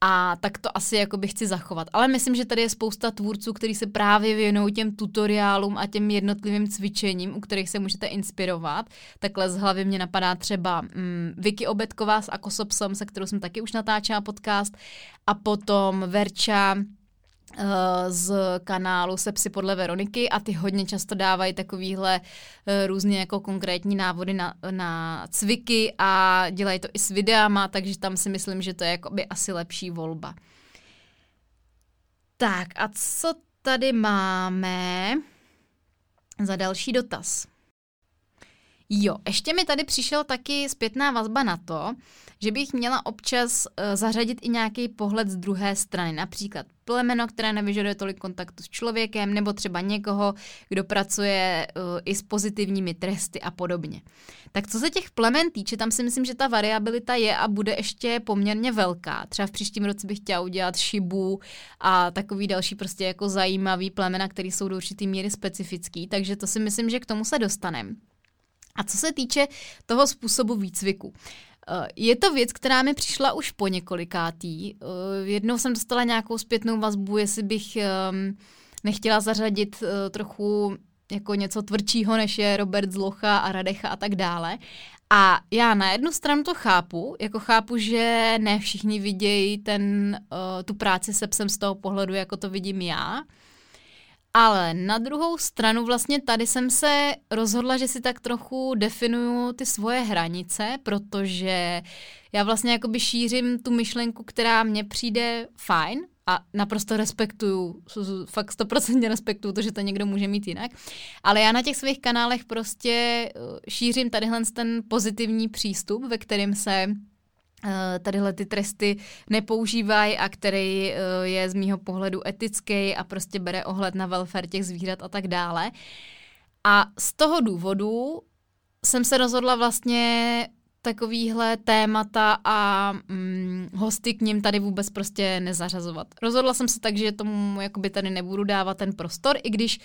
a tak to asi jako bych chci zachovat. Ale myslím, že tady je spousta tvůrců, kteří se právě věnují těm tutoriálům a těm jednotlivým cvičením, u kterých se můžete inspirovat. Takhle z hlavy mě napadá třeba mm, Vicky Obetková s Akosopsom, se kterou jsem taky už natáčela podcast, a potom Verča z kanálu Sepsy podle Veroniky a ty hodně často dávají takovýhle eh, různě jako konkrétní návody na, na cviky a dělají to i s videama, takže tam si myslím, že to je jakoby asi lepší volba. Tak a co tady máme za další dotaz? Jo, ještě mi tady přišel taky zpětná vazba na to, že bych měla občas uh, zařadit i nějaký pohled z druhé strany, například plemeno, které nevyžaduje tolik kontaktu s člověkem, nebo třeba někoho, kdo pracuje uh, i s pozitivními tresty a podobně. Tak co se těch plemen týče, tam si myslím, že ta variabilita je a bude ještě poměrně velká. Třeba v příštím roce bych chtěla udělat šibu a takový další prostě jako zajímavý plemena, které jsou do určitý míry specifický, takže to si myslím, že k tomu se dostaneme. A co se týče toho způsobu výcviku, eh, je to věc, která mi přišla už po několikátý. Eh, jednou jsem dostala nějakou zpětnou vazbu, jestli bych ehm, nechtěla zařadit eh, trochu jako něco tvrdšího, než je Robert Zlocha a Radecha a tak dále. A já na jednu stranu to chápu, jako chápu, že ne všichni vidějí ten, tu práci se psem z toho pohledu, jako to vidím já. Ale na druhou stranu vlastně tady jsem se rozhodla, že si tak trochu definuju ty svoje hranice, protože já vlastně jakoby šířím tu myšlenku, která mně přijde fajn a naprosto respektuju, fakt stoprocentně respektuju to, že to někdo může mít jinak. Ale já na těch svých kanálech prostě eh, šířím tadyhle ten pozitivní přístup, ve kterém se tadyhle ty tresty nepoužívají a který eh, je z mýho pohledu etický a prostě bere ohled na welfare těch zvířat a tak dále. A z toho důvodu jsem se rozhodla vlastně takovýhle témata a mm, hosty k ním tady vůbec prostě nezařazovat. Rozhodla jsem se tak, že tomu jakoby tady nebudu dávat ten prostor, i když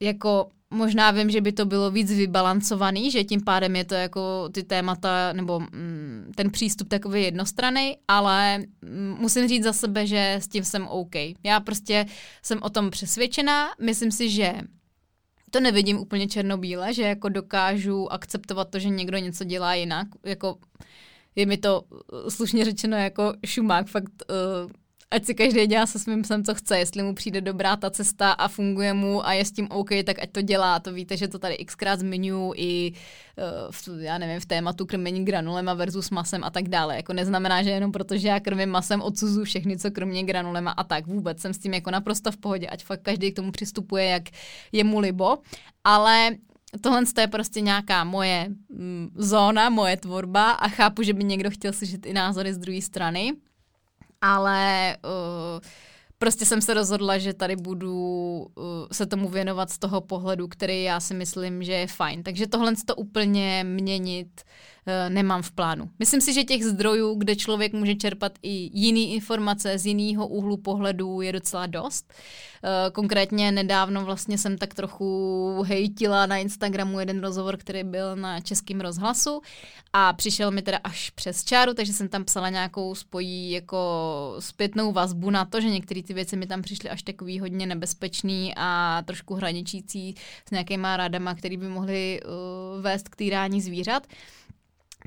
jako možná vím, že by to bylo víc vybalancovaný, že tím pádem je to jako ty témata nebo mm, ten přístup takový jednostranný, ale mm, musím říct za sebe, že s tím jsem OK. Já prostě jsem o tom přesvědčená, myslím si, že to nevidím úplně černobíle, že jako dokážu akceptovat to, že někdo něco dělá jinak, jako je mi to slušně řečeno jako šumák, fakt uh, ať si každý dělá se svým psem, co chce, jestli mu přijde dobrá ta cesta a funguje mu a je s tím OK, tak ať to dělá. To víte, že to tady xkrát zmiňuji i uh, v, já nevím, v tématu krmení granulema versus masem a tak dále. Jako neznamená, že jenom protože já krmím masem odsuzu všechny, co kromě granulema a tak vůbec jsem s tím jako naprosto v pohodě, ať fakt každý k tomu přistupuje, jak je mu libo. Ale tohle je prostě nějaká moje mm, zóna, moje tvorba a chápu, že by někdo chtěl slyšet i názory z druhé strany ale uh, prostě jsem se rozhodla, že tady budu uh, se tomu věnovat z toho pohledu, který já si myslím, že je fajn. Takže tohle to úplně měnit nemám v plánu. Myslím si, že těch zdrojů, kde člověk může čerpat i jiný informace z jiného úhlu pohledu, je docela dost. Uh, konkrétně nedávno vlastně jsem tak trochu hejtila na Instagramu jeden rozhovor, který byl na českém rozhlasu a přišel mi teda až přes čáru, takže jsem tam psala nějakou spojí jako zpětnou vazbu na to, že některé ty věci mi tam přišly až takový hodně nebezpečný a trošku hraničící s nějakýma rádama, které by mohly uh, vést k týrání zvířat.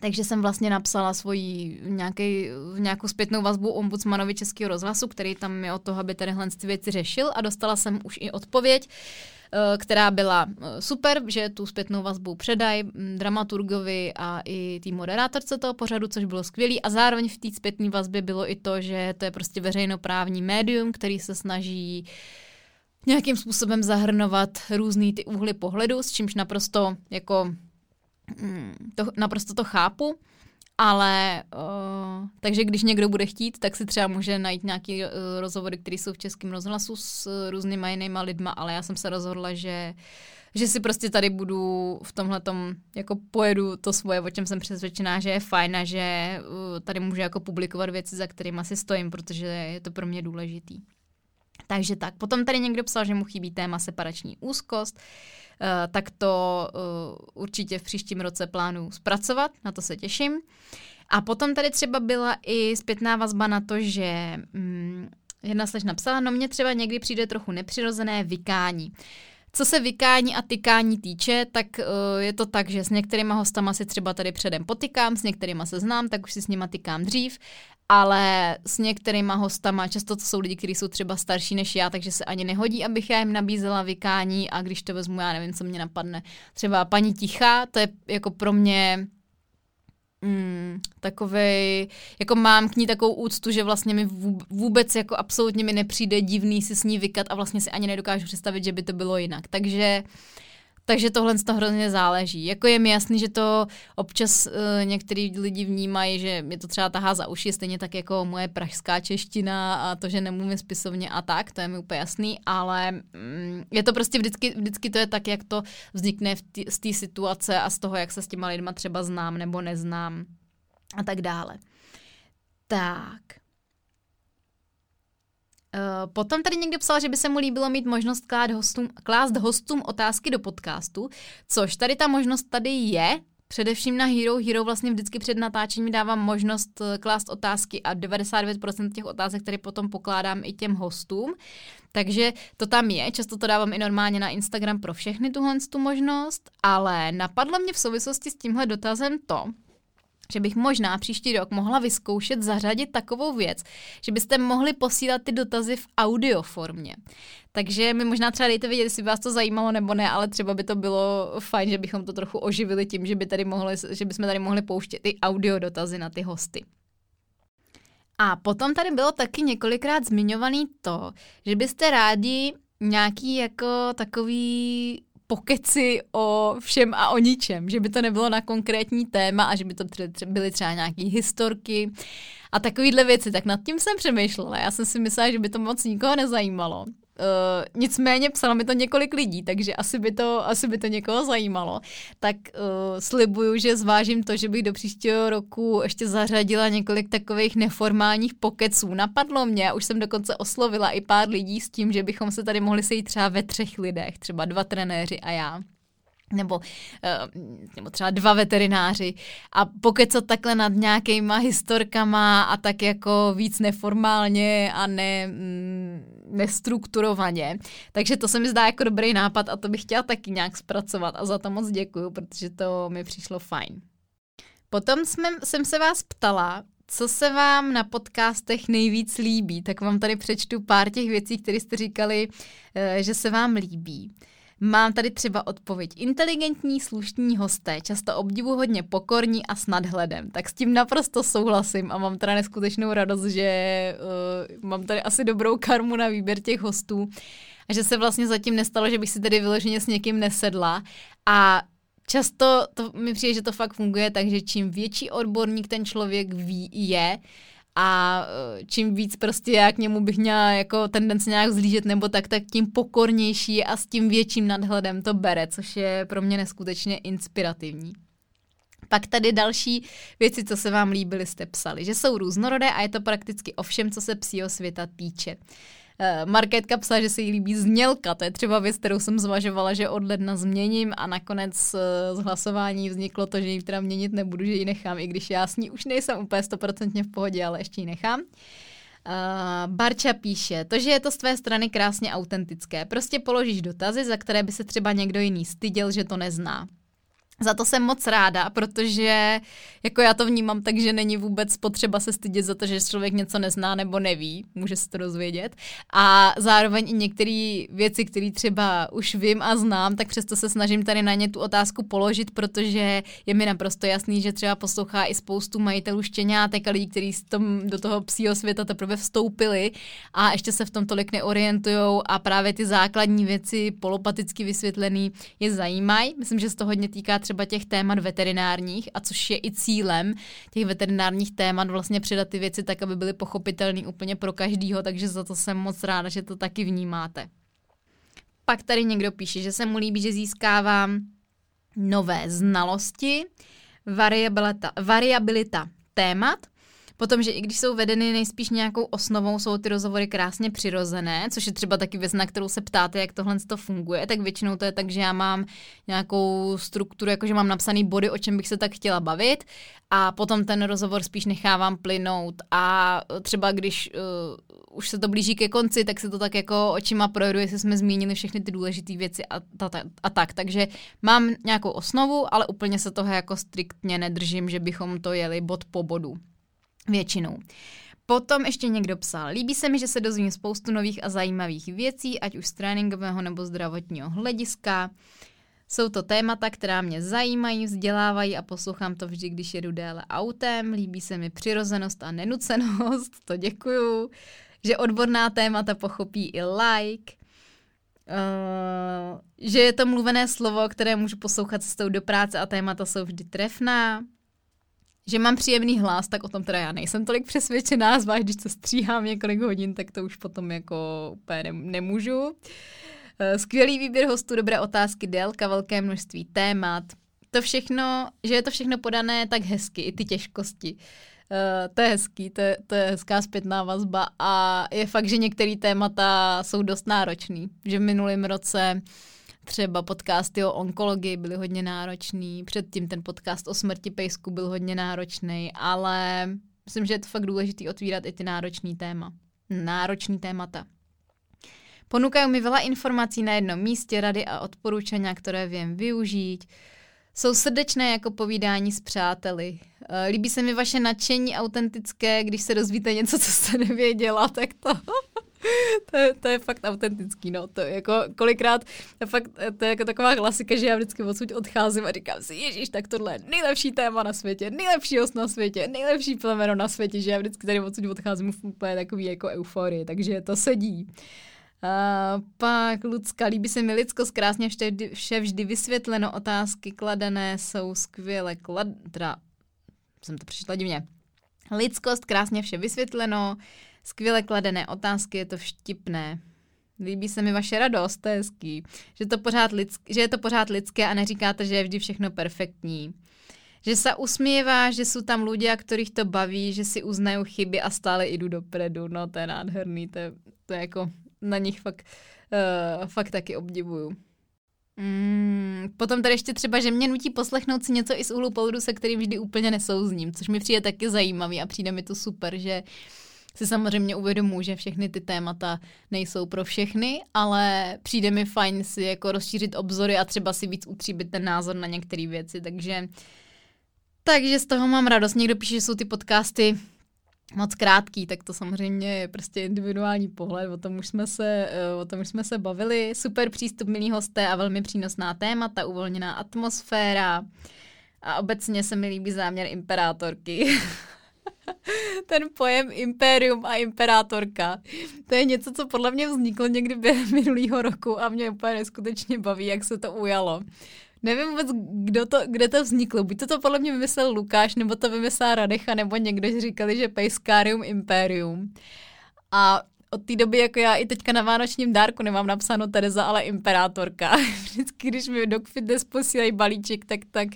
Takže jsem vlastně napsala svoji nějaký, nějakou zpětnou vazbu ombudsmanovi Českého rozhlasu, který tam je o toho, aby ty věci řešil a dostala jsem už i odpověď, eh, která byla eh, super, že tu zpětnou vazbu předaj mm, dramaturgovi a i té moderátorce toho pořadu, což bylo skvělý. A zároveň v té zpětné vazbě bylo i to, že to je prostě veřejnoprávní médium, který se snaží nějakým způsobem zahrnovat různý ty úhly pohledu, s čímž naprosto jako to, naprosto to chápu, ale uh, takže když někdo bude chtít, tak si třeba může najít nějaký uh, rozhovory, které jsou v českém rozhlasu s různýma jinýma lidma, ale já jsem se rozhodla, že že si prostě tady budu v tomhle jako pojedu to svoje, o čem jsem přesvědčená, že je fajn a že uh, tady můžu jako publikovat věci, za kterými si stojím, protože je to pro mě důležitý. Takže tak. Potom tady někdo psal, že mu chybí téma separační úzkost. Uh, tak to eh, určitě v příštím roce plánu zpracovat, na to se těším. A potom tady třeba byla i zpětná vazba na to, že hm, jedna sleč napsala, no mně třeba někdy přijde trochu nepřirozené vykání. Co se vykání a tykání týče, tak uh, je to tak, že s některýma hostama si třeba tady předem potykám, s některýma se znám, tak už si s nima tykám dřív ale s některýma hostama, často to jsou lidi, kteří jsou třeba starší než já, takže se ani nehodí, abych já jim nabízela vykání a když to vezmu, já nevím, co mě napadne. Třeba paní Ticha, to je jako pro mě mm, takovej, jako mám k ní takovou úctu, že vlastně mi vůbec jako absolutně mi nepřijde divný si s ní vykat a vlastně si ani nedokážu představit, že by to bylo jinak. Takže uh, takže tohle to hrozně záleží. Jako je mi jasný, že to občas uh, některý lidi vnímají, že mě to třeba tahá za uši, stejně tak jako moje pražská čeština a to, že nemluvím spisovně a tak, to je mi úplně jasný, ale mm, je to prostě vždycky, vždycky to je tak, jak to vznikne v tý, z té situace a z toho, jak se s těma lidma třeba znám nebo neznám a tak dále. Tak. Eh, potom tady někdo psal, že by se mu líbilo mít možnost klást hostům, klást hostům otázky do podcastu, což tady ta možnost tady je, Především na Hero. Hero vlastně vždycky před natáčením dávám možnost eh, klást otázky a 99% těch otázek, které potom pokládám i těm hostům. Takže to tam je, často to dávám i normálně na Instagram pro všechny tuhle tu možnost, ale napadlo mě v souvislosti s tímhle dotazem to, že bych možná příští rok mohla vyzkoušet zařadit takovou věc, že byste mohli posílat ty dotazy v audioformě. Takže mi možná třeba dejte vědět, jestli vás to zajímalo nebo ne, ale třeba by to bylo fajn, že bychom to trochu oživili tím, že, by tady mohli, že bychom tady mohli pouštět i audio dotazy na ty hosty. A potom tady bylo taky několikrát zmiňovaný to, že byste rádi nějaký jako takový pokeci o všem a o ničem, že by to nebylo na konkrétní téma a že by to byly třeba nějaké historky a takovýhle věci. Tak nad tím jsem přemýšlela. Já jsem si myslela, že by to moc nikoho nezajímalo. Uh, nicméně psalo mi to několik lidí, takže asi by to, asi by to někoho zajímalo. Tak uh, slibuju, že zvážím to, že bych do příštího roku ještě zařadila několik takových neformálních pokeců. Napadlo mě, už jsem dokonce oslovila i pár lidí s tím, že bychom se tady mohli sejít třeba ve třech lidech, třeba dva trenéři a já nebo, eh, nebo třeba dva veterináři a pokecat takhle nad nějakýma historkama a tak jako víc neformálně a ne, mm, nestrukturovaně. Takže to se mi zdá jako dobrý nápad a to bych chtěla taky nějak zpracovat a za to moc děkuju, protože to mi přišlo fajn. Potom jsme, jsem se vás ptala, co se vám na podcastech nejvíc líbí, tak vám tady přečtu pár těch věcí, které jste říkali, eh, že se vám líbí. Mám tady třeba odpověď. Inteligentní, slušní hosté, často obdivuhodně pokorní a s nadhledem. Tak s tím naprosto souhlasím a mám teda neskutečnou radost, že uh, mám tady asi dobrou karmu na výběr těch hostů a že se vlastně zatím nestalo, že bych si tedy vyloženě s někým nesedla a často to mi přijde, že to fakt funguje, takže čím větší odborník ten člověk ví, je, a eh, čím víc prostě já k němu bych měla jako tendence nějak zlížet nebo tak, tak tím pokornější a s tím větším nadhledem to bere, což je pro mě neskutečně inspirativní. Pak tady další věci, co se vám líbily, jste psali, že jsou různorodé a je to prakticky o všem, co se psího světa týče. Eh, Marketka psala, že se jí líbí znělka, to je třeba věc, kterou jsem zvažovala, že od ledna změním a nakonec eh, z hlasování vzniklo to, že ji teda měnit nebudu, že ji nechám, i když já s ní už nejsem úplně stoprocentně v pohodě, ale ještě ji nechám. Uh, Barča píše, to, že je to z tvé strany krásně autentické. Prostě položíš dotazy, za které by se třeba někdo jiný styděl, že to nezná. Za to jsem moc ráda, protože jako já to vnímám tak, že není vůbec potřeba se stydět za to, že člověk něco nezná nebo neví, může se to dozvědět. A zároveň i některé věci, které třeba už vím a znám, tak přesto se snažím tady na ně tu otázku položit, protože je mi naprosto jasný, že třeba poslouchá i spoustu majitelů štěňátek a lidí, kteří do toho psího světa teprve vstoupili a ještě se v tom tolik neorientují a právě ty základní věci polopaticky vysvětlený je zajímají. Myslím, že se to hodně týká třeba těch témat veterinárních, a což je i cílem těch veterinárních témat vlastně přidat ty věci tak, aby byly pochopitelné úplně pro každýho, takže za to jsem moc ráda, že to taky vnímáte. Pak tady někdo píše, že se mu líbí, že získávám nové znalosti, variabilita, variabilita témat – Potom, že i když jsou vedeny nejspíš nějakou osnovou, jsou ty rozhovory krásně přirozené, což je třeba taky věc, na kterou se ptáte, jak tohle to funguje, tak většinou to je tak, že já mám nějakou strukturu, jakože mám napsaný body, o čem bych se tak chtěla bavit a potom ten rozhovor spíš nechávám plynout a třeba když uh, už se to blíží ke konci, tak se to tak jako očima projedu, jestli jsme zmínili všechny ty důležité věci a, ta, ta, a tak. Takže mám nějakou osnovu, ale úplně se toho jako striktně nedržím, že bychom to jeli bod po bodu. Většinou. Potom ještě někdo psal, líbí se mi, že se dozvím spoustu nových a zajímavých věcí, ať už z tréninkového nebo zdravotního hlediska. Jsou to témata, která mě zajímají, vzdělávají a poslouchám to vždy, když jedu déle autem. Líbí se mi přirozenost a nenucenost, to děkuju. Že odborná témata pochopí i like. Uh, že je to mluvené slovo, které můžu poslouchat cestou do práce a témata jsou vždy trefná že mám příjemný hlas, tak o tom teda já nejsem tolik přesvědčená, zvlášť když to stříhám několik hodin, tak to už potom jako úplně nemůžu. Eh, skvělý výběr hostů, dobré otázky, délka, velké množství témat. To všechno, že je to všechno podané tak hezky, i ty těžkosti. Uh, to je hezký, to je, to je hezká zpětná vazba a je fakt, že některé témata jsou dost náročný. Že v minulém roce uh, Třeba podcasty o onkologii byly hodně náročný, předtím ten podcast o smrti pejsku byl hodně náročný, ale myslím, že je to fakt důležité otvírat i ty náročný téma. Náročný témata. Ponukají mi veľa informací na jednom místě, rady a odporučení, které vím využít. Jsou srdečné jako povídání s přáteli. Eh, líbí se mi vaše nadšení autentické, když se dozvíte něco, co jste nevěděla, tak to to, je, to je fakt autentický, no. To je jako kolikrát, to je, fakt, to je jako taková klasika, že já vždycky odsud odcházím a říkám si, ježíš, tak tohle je nejlepší téma na světě, nejlepší host na světě, nejlepší plemeno na světě, že já vždycky tady odsud odcházím v úplně takový jako euforii, takže to sedí. A pak Lucka, líbí se mi lidskost, krásně vše, vše vždy vysvětleno, otázky kladené jsou skvěle klad... Teda, jsem to přišla divně. Lidskost, krásně vše vysvětleno, Skvěle kladené otázky, je to vtipné. Líbí se mi vaše radost, to je hezký. Že, to pořád lidsk, že je to pořád lidské a neříkáte, že je vždy všechno perfektní. Že se usmívá, že jsou tam lidé, kterých to baví, že si uznají chyby a stále jdu dopredu. No to je nádherný, to je, to je jako na nich fakt, uh, fakt taky obdivuju. Mm, potom tady ještě třeba, že mě nutí poslechnout si něco i z úhlu pohledu, se kterým vždy úplně nesouzním, což mi přijde taky zajímavý a přijde mi to super, že uh, si samozřejmě uvědomuji, že všechny ty témata nejsou pro všechny, ale přijde mi fajn si jako rozšířit obzory a třeba si víc utříbit ten názor na některé věci, takže Takže z toho mám radost. Někdo píše, že jsou ty podcasty moc krátký, tak to samozřejmě je prostě individuální pohled, o tom už jsme se, eh, o tom už jsme se bavili. Super přístup, milí hosté a velmi přínosná témata, uvolněná atmosféra a obecně se mi líbí záměr imperátorky. Ten pojem impérium a imperátorka, to je něco, co podle mě vzniklo někdy během minulého roku a mě úplně neskutečně baví, jak se to ujalo. Nevím vůbec, kdo to, kde to vzniklo. Buď to, to podle mě vymyslel Lukáš, nebo to vymyslel Radecha, nebo někdo říkali, že Pejskárium Imperium. A od té doby, jako já i teďka na vánočním dárku nemám napsáno Tereza, ale imperátorka. Vždycky, když mi do Fitness posílají balíček, tak, tak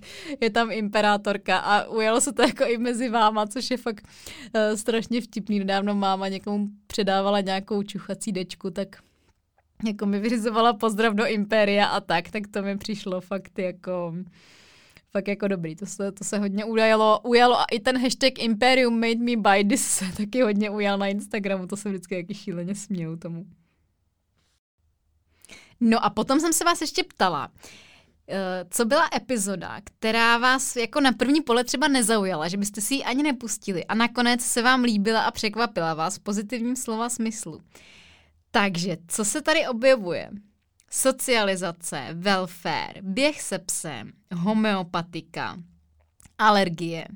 je tam imperátorka a ujalo se to jako i mezi váma, což je fakt uh, strašně vtipný. Nedávno máma někomu předávala nějakou čuchací dečku, tak jako mi vyřizovala pozdrav do Impéria a tak, tak to mi přišlo fakt jako fakt jako dobrý. To se, to se hodně ujalo, ujalo a i ten hashtag Imperium made me buy this se taky hodně ujal na Instagramu. To se vždycky jaký šíleně směju tomu. No a potom jsem se vás ještě ptala, eh, co byla epizoda, která vás jako na první pole třeba nezaujala, že byste si ji ani nepustili a nakonec se vám líbila a překvapila vás v pozitivním slova smyslu. Takže, co se tady objevuje? Socializace, welfare, běh se psem, homeopatika, alergie,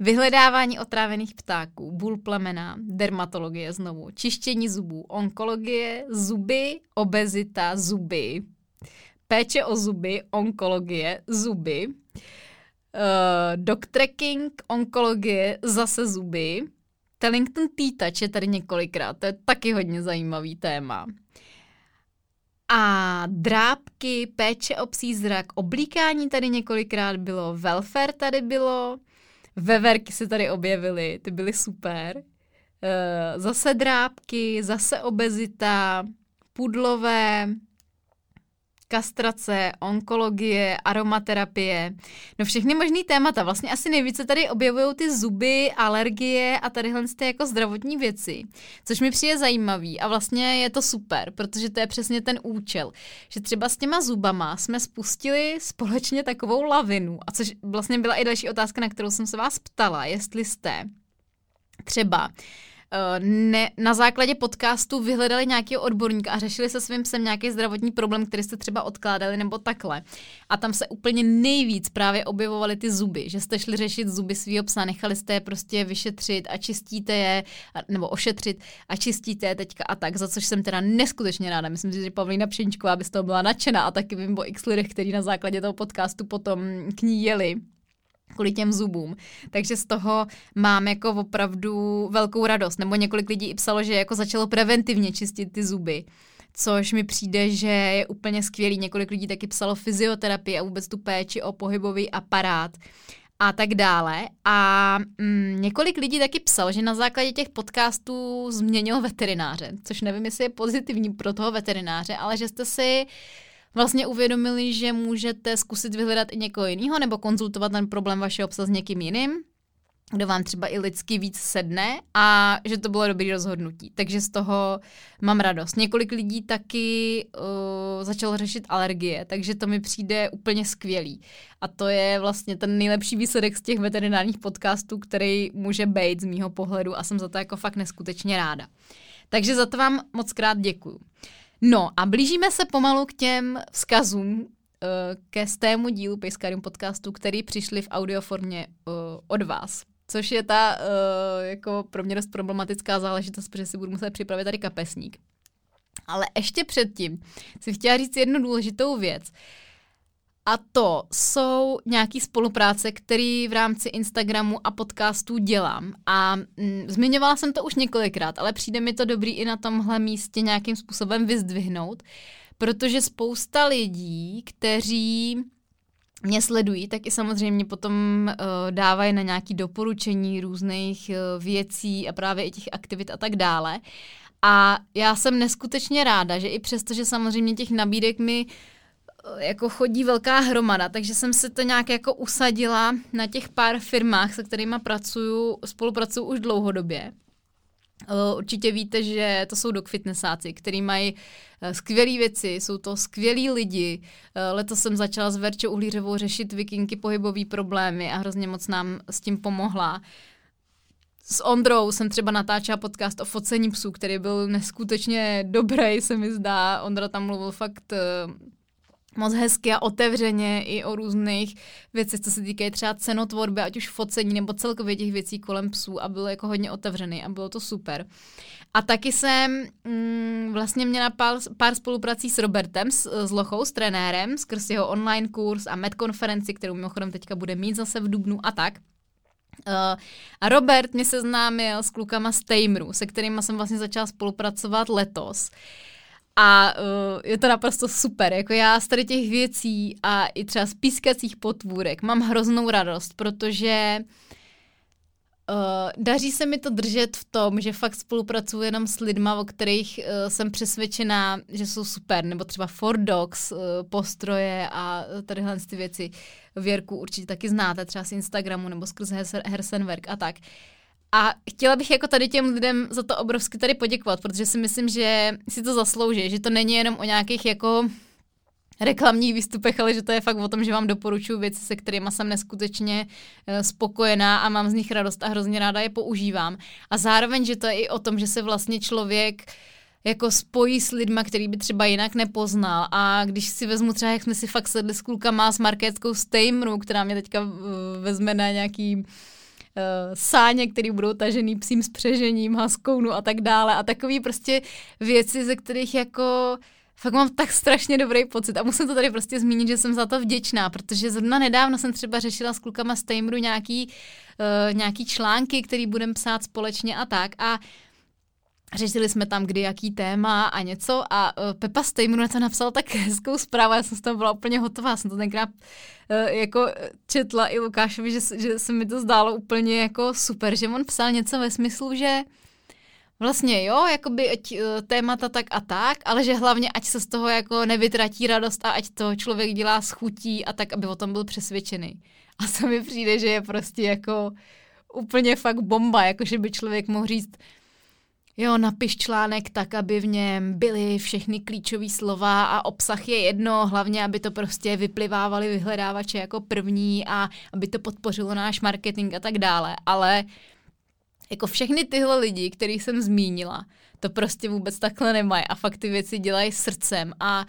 vyhledávání otrávených ptáků, bůl plemena, dermatologie znovu, čištění zubů, onkologie, zuby, obezita, zuby, péče o zuby, onkologie, zuby, uh, dog tracking, onkologie, zase zuby, Tellington T-Touch je tady několikrát, to je taky hodně zajímavý téma. A drápky, péče o psí zrak, oblíkání tady několikrát bylo, welfare tady bylo, veverky se tady objevily, ty byly super. Uh, zase drápky, zase obezita, pudlové, kastrace, onkologie, aromaterapie, no všechny možný témata. Vlastně asi nejvíce tady objevují ty zuby, alergie a tadyhle ty jako zdravotní věci, což mi přijde zajímavý. A vlastně je to super, protože to je přesně ten účel, že třeba s těma zubama jsme spustili společně takovou lavinu. A což vlastně byla i další otázka, na kterou jsem se vás ptala, jestli jste třeba ne, na základě podcastu vyhledali nějaký odborník a řešili se svým psem nějaký zdravotní problém, který jste třeba odkládali nebo takhle. A tam se úplně nejvíc právě objevovaly ty zuby, že jste šli řešit zuby svého psa, nechali jste je prostě vyšetřit a čistíte je, nebo ošetřit a čistíte je teďka a tak, za což jsem teda neskutečně ráda. Myslím si, že Pavlína Pšeničková by z toho byla nadšená a taky vím o x lidech, kteří na základě toho podcastu potom k ní jeli kvůli těm zubům. Takže z toho mám jako opravdu velkou radost. Nebo několik lidí i psalo, že jako začalo preventivně čistit ty zuby což mi přijde, že je úplně skvělý. Několik lidí taky psalo fyzioterapii a vůbec tu péči o pohybový aparát a tak dále. A mm, několik lidí taky psalo, že na základě těch podcastů změnil veterináře, což nevím, jestli je pozitivní pro toho veterináře, ale že jste si vlastně uvědomili, že můžete zkusit vyhledat i někoho jiného nebo konzultovat ten problém vašeho psa s někým jiným, kdo vám třeba i lidsky víc sedne a že to bylo dobrý rozhodnutí. Takže z toho mám radost. Několik lidí taky uh, začalo řešit alergie, takže to mi přijde úplně skvělý. A to je vlastně ten nejlepší výsledek z těch veterinárních podcastů, který může být z mýho pohledu a jsem za to jako fakt neskutečně ráda. Takže za to vám moc krát děkuju. No a blížíme se pomalu k těm vzkazům uh, ke stému dílu Pejskarium podcastu, který přišli v audioformě uh, od vás. Což je ta uh, jako pro mě dost problematická záležitost, protože si budu muset připravit tady kapesník. Ale ještě předtím si chtěla říct jednu důležitou věc. Uh, a to jsou nějaké spolupráce, které v rámci Instagramu a podcastů dělám. A mm, zmiňovala jsem to už několikrát, ale přijde mi to dobrý i na tomhle místě nějakým způsobem vyzdvihnout, protože spousta lidí, kteří mě sledují, tak i samozřejmě potom uh, dávají na nějaké doporučení různých uh, věcí a právě i těch aktivit a tak dále. A já jsem neskutečně ráda, že i přesto, že samozřejmě těch nabídek mi jako chodí velká hromada, takže jsem se to nějak jako usadila na těch pár firmách, se kterými pracuju, spolupracuju už dlouhodobě. Určitě víte, že to jsou dog fitnessáci, který mají eh, skvělé věci, jsou to skvělí lidi. Eh, letos jsem začala s Verčou Uhlířovou řešit vikinky pohybové problémy a hrozně moc nám s tím pomohla. S Ondrou jsem třeba natáčela podcast o focení psů, který byl neskutečně dobrý, se mi zdá. Ondra tam mluvil fakt moc hezky a otevřeně i o různých věcech, co se týkají třeba cenotvorby, ať už focení nebo celkově těch věcí kolem psů a bylo jako hodně otevřený a bylo to super. A taky jsem mm, vlastně měla pár, pár spoluprací s Robertem, s, s Lochou, s trenérem, skrz jeho online kurz a med konferenci, kterou mimochodem teďka bude mít zase v Dubnu a tak. Uh, a Robert mě seznámil s klukama z Tameru, se kterými jsem vlastně začala spolupracovat letos. Uh, a uh, je to naprosto super. Jako já z tady těch věcí a i třeba z pískacích potvůrek mám hroznou radost, protože Uh, daří se mi to držet v tom, že fakt spolupracuji jenom s lidma, o kterých uh, jsem přesvědčená, že jsou super, nebo třeba Ford Dogs, uh, postroje a tadyhle ty věci. Věrku určitě taky znáte, třeba z Instagramu nebo skrz Hersenwerk a tak. Uh, a chtěla bych jako tady těm lidem za to obrovsky tady poděkovat, protože si myslím, že si to zaslouží, že to není jenom o nějakých jako reklamních výstupech, ale že to je fakt o tom, že vám doporučuji věci, se kterými jsem neskutečně uh, spokojená a mám z nich radost a hrozně ráda je používám. A zároveň, že to je i o tom, že se vlastně člověk jako spojí s lidma, který by třeba jinak nepoznal. A když si vezmu třeba, jak jsme si fakt sedli s klukama s marketskou Stejmru, která mě teďka uh, vezme na nějaký sáně, které budou tažený psím spřežením, haskounu a tak dále. A takové prostě věci, ze kterých jako fakt mám tak strašně dobrý pocit. A musím to tady prostě zmínit, že jsem za to vděčná, protože zrovna nedávno jsem třeba řešila s klukama z Tameru nějaký, uh, nějaký články, který budeme psát společně a tak. A Řešili jsme tam, kdy jaký téma a něco a uh, Pepa Stejmu na to napsala tak hezkou zprávu, já jsem z toho byla úplně hotová, jsem to tenkrát uh, jako četla i Lukášovi, že, že se mi to zdálo úplně jako super, že on psal něco ve smyslu, že vlastně jo, jakoby ať, uh, témata tak a tak, ale že hlavně ať se z toho jako nevytratí radost a ať to člověk dělá s chutí a tak, aby o tom byl přesvědčený. A to mi přijde, že je prostě jako úplně fakt bomba, jako že by člověk mohl říct, Jo, napiš článek tak, aby v něm byly všechny klíčové slova a obsah je jedno, hlavně, aby to prostě vyplivávali vyhledávače jako první a aby to podpořilo náš marketing a tak dále. Ale jako všechny tyhle lidi, kterých jsem zmínila, to prostě vůbec takhle nemají a fakt ty věci dělají srdcem a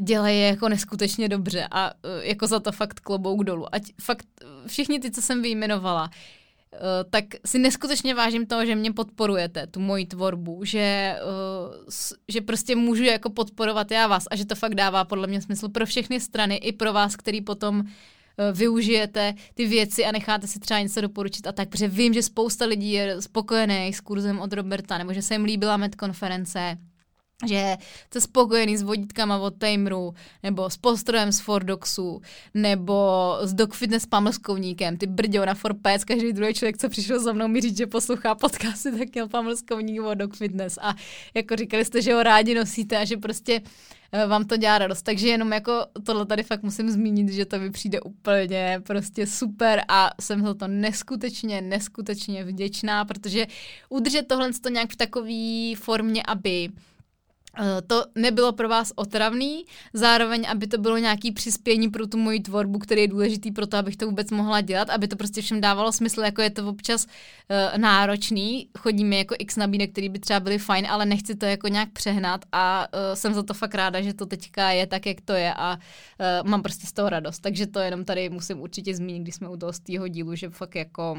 dělají je jako neskutečně dobře a e, jako za to fakt klobouk dolů. Ať fakt všichni ty, co jsem vyjmenovala, tak si neskutečně vážím toho, že mě podporujete, tu moji tvorbu, že, uh, že prostě můžu jako podporovat já vás a že to fakt dává podle mě smysl pro všechny strany, i pro vás, který potom uh, využijete ty věci a necháte si třeba něco doporučit a tak, protože vím, že spousta lidí je spokojených s kurzem od Roberta, nebo že se jim líbila med konference, že jste spokojený s vodítkama od Tameru, nebo s postrojem z Fordoxu, nebo s Dog Fitness pamlskovníkem. Ty brďo na Forpec, každý druhý člověk, co přišel za mnou mi říct, že poslouchá podcasty, tak měl pamlskovník od Dog Fitness. A jako říkali jste, že ho rádi nosíte a že prostě eh, vám to dělá radost. Takže jenom jako tohle tady fakt musím zmínit, že to mi přijde úplně prostě super a jsem za to neskutečně, neskutečně vděčná, protože udržet tohle to nějak v takové formě, aby to nebylo pro vás otravný, zároveň, aby to bylo nějaký přispění pro tu moji tvorbu, který je důležitý pro to, abych to vůbec mohla dělat, aby to prostě všem dávalo smysl, jako je to občas uh, náročný, chodíme jako x nabídek, které by třeba byly fajn, ale nechci to jako nějak přehnat a uh, jsem za to fakt ráda, že to teďka je tak, jak to je a uh, mám prostě z toho radost, takže to jenom tady musím určitě zmínit, když jsme u toho z dílu, že fakt jako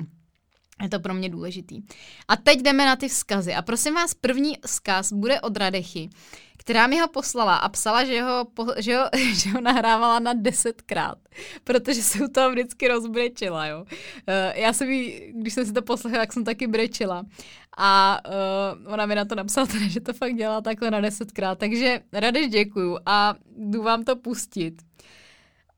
je to pro mě důležitý. A teď jdeme na ty vzkazy. A prosím vás, první vzkaz bude od Radechy, která mi ho poslala a psala, že ho, že ho, že ho nahrávala na desetkrát, protože se u toho vždycky rozbrečila, jo. Uh, já jsem jí, když jsem si to poslechla, tak jsem taky brečila. A uh, ona mi na to napsala teda, že to fakt dělá takhle na desetkrát. Takže Radeš děkuju a jdu vám to pustit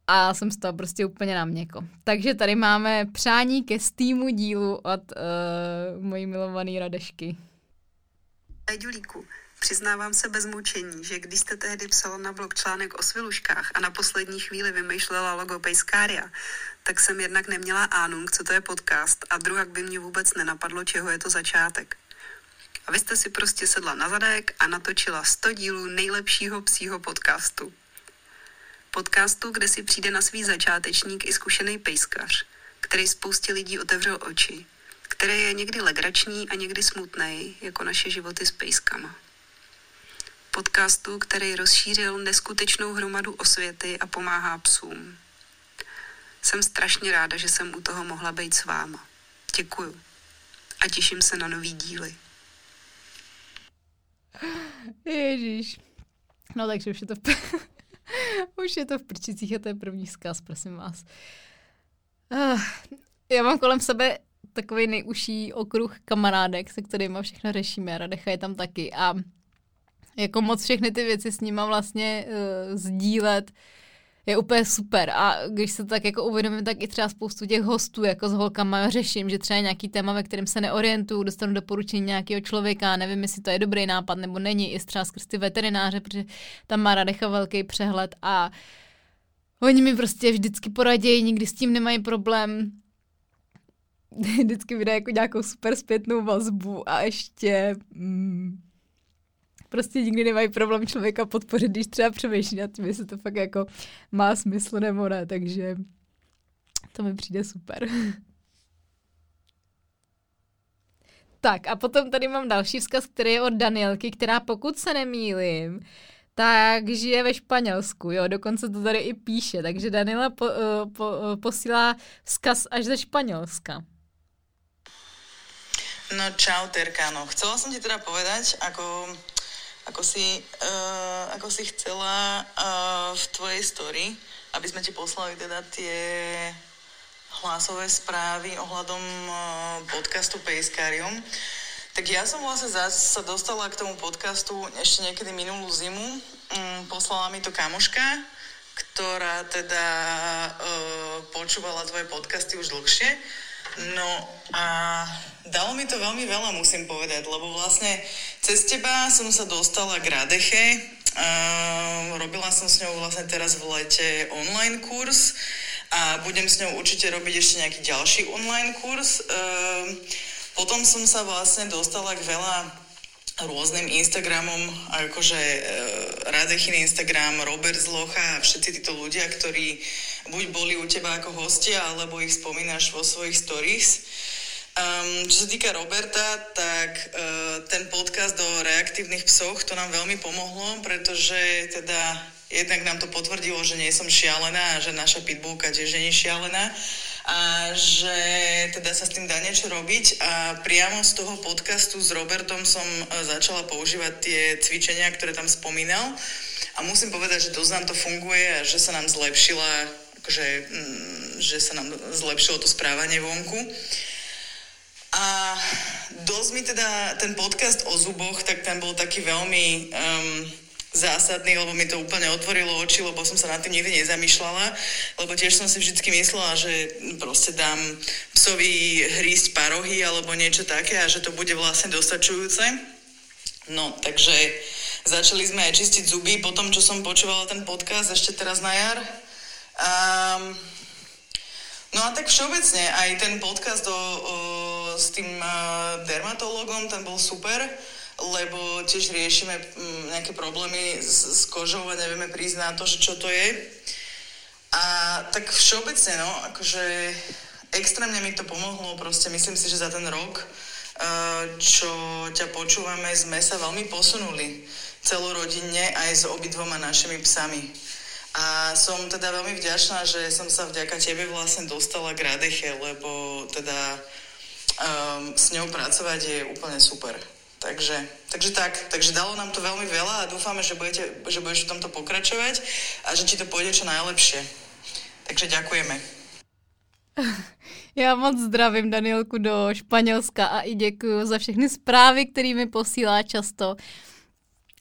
a jsem z toho prostě úplně na měko. Takže tady máme přání ke Steamu dílu od uh, mojí milované Radešky. Julíku, přiznávám se bez mučení, že když jste tehdy psala na blog článek o sviluškách a na poslední chvíli vymýšlela logo Pejskária, tak jsem jednak neměla ánung, co to je podcast a druhak by mě vůbec nenapadlo, čeho je to začátek. A vy jste si prostě sedla na zadek a natočila 100 dílů nejlepšího psího podcastu. Podcastu, kde si přijde na svý začátečník i zkušený pejskař, který spoustě lidí otevřel oči, který je někdy legrační a někdy smutný, jako naše životy s pejskama. Podcastu, který rozšířil neskutečnou hromadu osvěty a pomáhá psům. Jsem strašně ráda, že jsem u toho mohla být s váma. Děkuju. A těším se na nový díly. Ježíš. No takže už je to už je to v prčicích a to je první zkaz, prosím vás. Uh, já mám kolem sebe takový nejužší okruh kamarádek, se kterými všechno řešíme. Radecha je tam taky a jako moc všechny ty věci s nima vlastně uh, sdílet je úplně super. A když se tak jako uvědomím, tak i třeba spoustu těch hostů jako s holkama řeším, že třeba nějaký téma, ve kterém se neorientuju, dostanu doporučení nějakého člověka, nevím, jestli to je dobrý nápad nebo není, i třeba skrz ty veterináře, protože tam má Radecha velký přehled a oni mi prostě vždycky poradějí, nikdy s tím nemají problém. Vždycky vydají jako nějakou super zpětnou vazbu a ještě mm, prostě nikdy nemají problém člověka podpořit, když třeba přemýšlí nad tím, jestli to fakt jako má smysl nebo ne, takže to mi přijde super. tak a potom tady mám další vzkaz, který je od Danielky, která pokud se nemýlím, tak žije ve Španělsku, jo, dokonce to tady i píše, takže Daniela po, uh, po, uh, posílá vzkaz až ze Španělska. No čau, Terka, no chcela som ti teda povedať, ako ako si, uh, ako si chcela uh, v tvojej story, aby sme ti poslali teda tie hlasové správy ohľadom uh, podcastu Pejskarium. Tak ja som vlastne zase sa dostala k tomu podcastu ešte niekedy minulú zimu. Um, poslala mi to kamoška, ktorá teda uh, počúvala tvoje podcasty už dlhšie. No a dalo mi to veľmi veľa, musím povedať, lebo vlastne cez teba som sa dostala k Radeche, uh, robila som s ňou vlastne teraz v lete online kurz a budem s ňou určite robiť ešte nejaký ďalší online kurz. Uh, potom som sa vlastne dostala k veľa rôznym Instagramom, akože e, Radechin Instagram, Robert Zlocha a všetci títo ľudia, ktorí buď boli u teba ako hostia, alebo ich spomínaš vo svojich stories. Um, čo sa týka Roberta, tak uh, ten podcast o reaktívnych psoch, to nám veľmi pomohlo, pretože teda jednak nám to potvrdilo, že nie som šialená a že naša pitbullka tiež nie je šialená a že teda sa s tým dá niečo robiť a priamo z toho podcastu s Robertom som e, začala používať tie cvičenia, ktoré tam spomínal a musím povedať, že dosť nám to funguje a že sa nám zlepšila akože, mm, že sa nám zlepšilo to správanie vonku. A dosť mi teda ten podcast o zuboch, tak ten bol taký veľmi um, zásadný, lebo mi to úplne otvorilo oči, lebo som sa nad tým nikdy nezamýšľala, lebo tiež som si vždy myslela, že proste dám psovi hrísť parohy alebo niečo také a že to bude vlastne dostačujúce. No, takže začali sme aj čistiť zuby po tom, čo som počúvala ten podcast ešte teraz na jar. Um, no a tak všeobecne aj ten podcast o, o, s tým uh, dermatologom, ten bol super lebo tiež riešime mm, nejaké problémy s, s kožou a nevieme prísť na to, že čo to je. A tak všeobecne, no, akože extrémne mi to pomohlo, proste myslím si, že za ten rok, eh, čo ťa počúvame, sme sa veľmi posunuli celorodinne aj s obidvoma našimi psami. A som teda veľmi vďačná, že som sa vďaka tebe vlastne dostala k Radeche, lebo teda um, s ňou pracovať je úplne super. Takže, takže tak, takže dalo nám to veľmi veľa a dúfame, že, budete, že budeš v tomto pokračovať a že ti to pôjde čo najlepšie. Takže ďakujeme. Já moc zdravím Danielku do Španělska a i děkuji za všechny zprávy, které mi posílá často.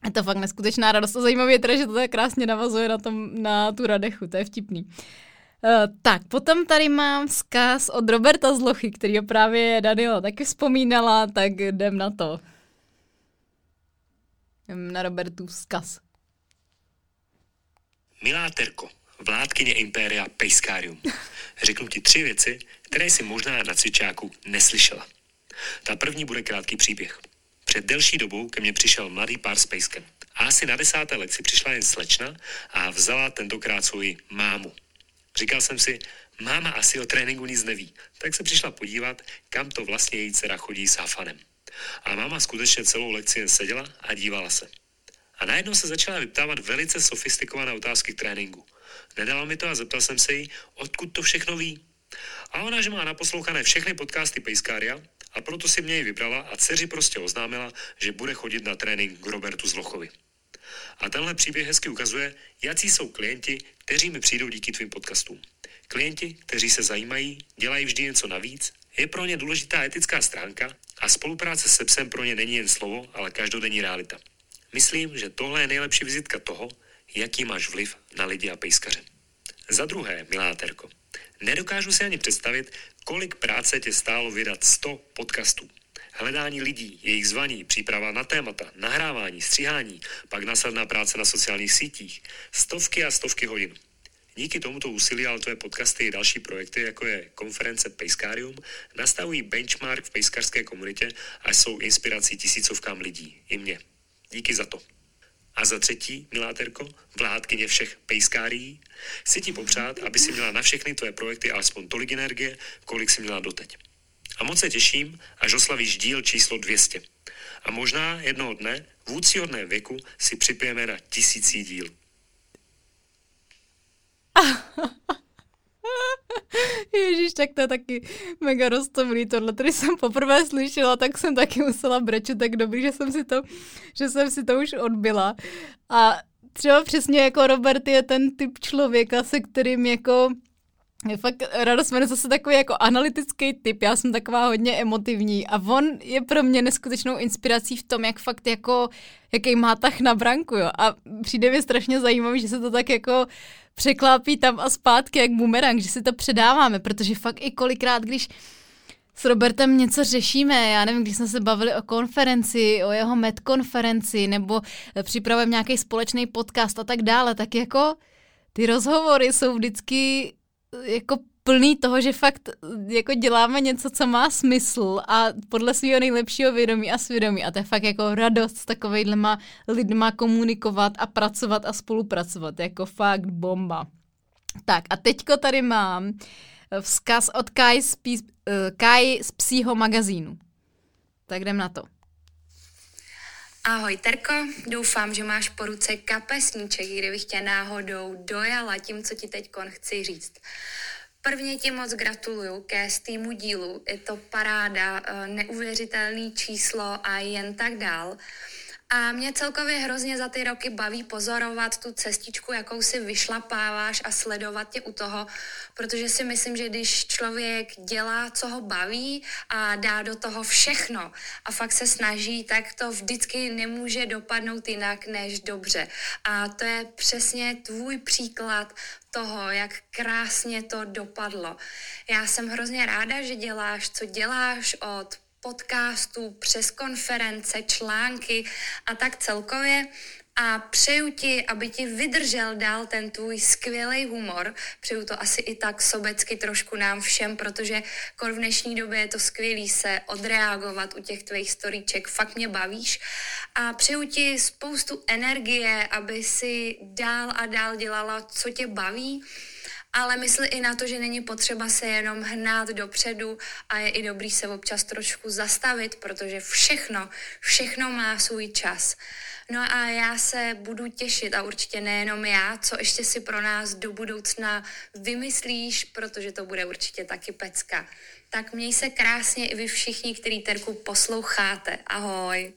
Je to fakt neskutečná radost. A zajímavé je teda, že to tak krásně navazuje na, tom, na tu radechu, to je vtipný. Uh, tak, potom tady mám vzkaz od Roberta Zlochy, který právě Daniela taky vzpomínala, tak jdem na to na Robertu vzkaz. Milá Terko, vládkyně Impéria Pejskárium. Řeknu ti tři věci, které jsi možná na cvičáku neslyšela. Ta první bude krátký příběh. Před delší dobou ke mně přišel mladý pár s pejskem. A asi na desáté lekci přišla jen slečna a vzala tentokrát svoji mámu. Říkal jsem si, máma asi o tréninku nic neví, tak se přišla podívat, kam to vlastně její dcera chodí s Hafanem. A máma skutečně celou lekci jen seděla a dívala se. A najednou se začala vyptávat velice sofistikované otázky k tréninku. Nedala mi to a zeptal jsem se jí, odkud to všechno ví. A ona, že má naposlouchané všechny podcasty Pejskária a proto si mě ji vybrala a dceři prostě oznámila, že bude chodit na trénink k Robertu Zlochovi. A tenhle příběh hezky ukazuje, jaký jsou klienti, kteří mi přijdou díky tvým podcastům. Klienti, kteří se zajímají, dělají vždy něco navíc, je pro ně důležitá etická stránka a spolupráce se psem pro ně není jen slovo, ale každodenní realita. Myslím, že tohle je nejlepší vizitka toho, jaký máš vliv na lidi a pejskaře. Za druhé, milá Terko, nedokážu si ani představit, kolik práce tě stálo vydat 100 podcastů. Hledání lidí, jejich zvaní, příprava na témata, nahrávání, stříhání, pak následná práce na sociálních sítích, stovky a stovky hodin. Díky tomuto úsilí ale tvoje podcasty i další projekty, jako je konference Pejskárium, nastavují benchmark v pejskarské komunitě a jsou inspirací tisícovkám lidí, i mě. Díky za to. A za třetí, milá Terko, vládkyně všech pejskárií, chci ti popřát, aby si měla na všechny tvoje projekty alespoň tolik energie, kolik si měla doteď. A moc se těším, až oslavíš díl číslo 200. A možná jednoho dne, v úcíhodném věku, si připijeme na tisící díl. Ježíš, tak to je taky mega roztomilý tohle, který jsem poprvé slyšela, tak jsem taky musela brečet, tak dobrý, že jsem si to, že jsem si to už odbyla. A třeba přesně jako Robert je ten typ člověka, se kterým jako je fakt radost je zase takový jako analytický typ, já jsem taková hodně emotivní a on je pro mě neskutečnou inspirací v tom, jak fakt jako, jaký má tah na branku, jo. A přijde mi strašně zajímavý, že se to tak jako překlápí tam a zpátky jak bumerang, že si to předáváme, protože fakt i kolikrát, když s Robertem něco řešíme, já nevím, když jsme se bavili o konferenci, o jeho med konferenci, nebo připravujeme nějaký společný podcast a tak dále, tak jako ty rozhovory jsou vždycky jako plný toho, že fakt jako děláme něco, co má smysl a podle svého nejlepšího vědomí a svědomí. A to je fakt jako radost s takovejhlema lidma komunikovat a pracovat a spolupracovat. Jako fakt bomba. Tak a teďko tady mám vzkaz od Kai z, pí, eh, Kai z psího magazínu. Tak jdem na to. Ahoj Terko, doufám, že máš po ruce kapesníček, kdybych tě náhodou dojala tím, co ti teď chci říct. Prvně ti moc gratuluju ke týmu dílu, je to paráda, eh, neuvěřitelný číslo a jen tak dál. A mě celkově hrozně za ty roky baví pozorovat tu cestičku, jakou si vyšlapáváš a sledovat tě u toho, protože si myslím, že když člověk dělá, co ho baví a dá do toho všechno a fakt se snaží, tak to vždycky nemůže dopadnout jinak než dobře. A to je přesně tvůj příklad toho, jak krásně to dopadlo. Já jsem hrozně ráda, že děláš, co děláš od podcastů, přes konference, články a tak celkově. A přeju ti, aby ti vydržel dál ten tvůj skvělý humor. Přeju to asi i tak sobecky trošku nám všem, protože v dnešní době je to skvělý se odreagovat u těch tvých storíček. Fakt mě bavíš. A přeju ti spoustu energie, aby si dál a dál dělala, co tě baví ale mysli i na to, že není potřeba se jenom hnát dopředu a je i dobrý se občas trošku zastavit, protože všechno, všechno má svůj čas. No a já se budu těšit a určitě nejenom já, co ještě si pro nás do budoucna vymyslíš, protože to bude určitě taky pecka. Tak měj se krásně i vy všichni, který Terku posloucháte. Ahoj.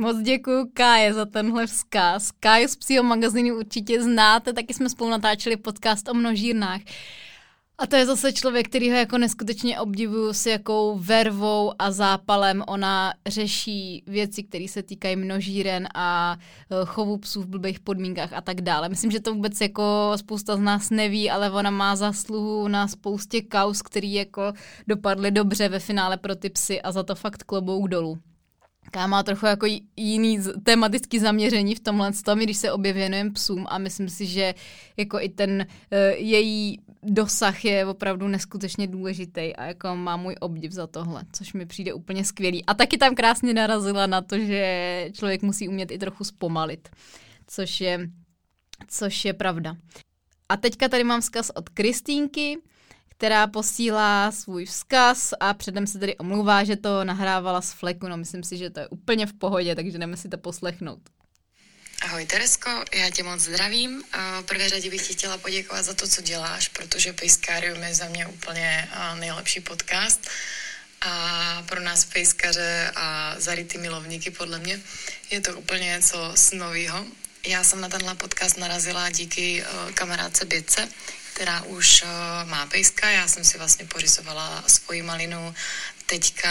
Moc děkuji Káje za tenhle vzkaz. Káju z psího magazínu určitě znáte, taky jsme spolu natáčeli podcast o množírnách. A to je zase člověk, který ho jako neskutečně obdivuju s jakou vervou a zápalem ona řeší věci, které se týkají množíren a e, chovu psů v blbých podmínkách a tak dále. Myslím, že to vůbec jako spousta z nás neví, ale ona má zasluhu na spoustě kaus, který jako dopadly dobře ve finále pro ty psy a za to fakt klobouk dolů. Ká má trochu jako jiný tematický zaměření v tomhle tom, když se obě věnujeme psům a myslím si, že jako i ten uh, její dosah je opravdu neskutečně důležitý a jako má můj obdiv za tohle, což mi přijde úplně skvělý. A taky tam krásně narazila na to, že člověk musí umět i trochu zpomalit, což je, což je pravda. A teďka tady mám vzkaz od Kristýnky, která posílá svůj vzkaz a předem se tedy omlouvá, že to nahrávala z fleku. No myslím si, že to je úplně v pohodě, takže jdeme si to poslechnout. Ahoj Teresko, já tě moc zdravím. V prvé řadě bych ti chtěla poděkovat za to, co děláš, protože Pejskárium je za mě úplně nejlepší podcast a pro nás pejskaře a zarytý milovníky podle mě je to úplně něco nového. Já jsem na tenhle podcast narazila díky kamarádce Bětce, která už má pejska. Já jsem si vlastně pořizovala svoji malinu teďka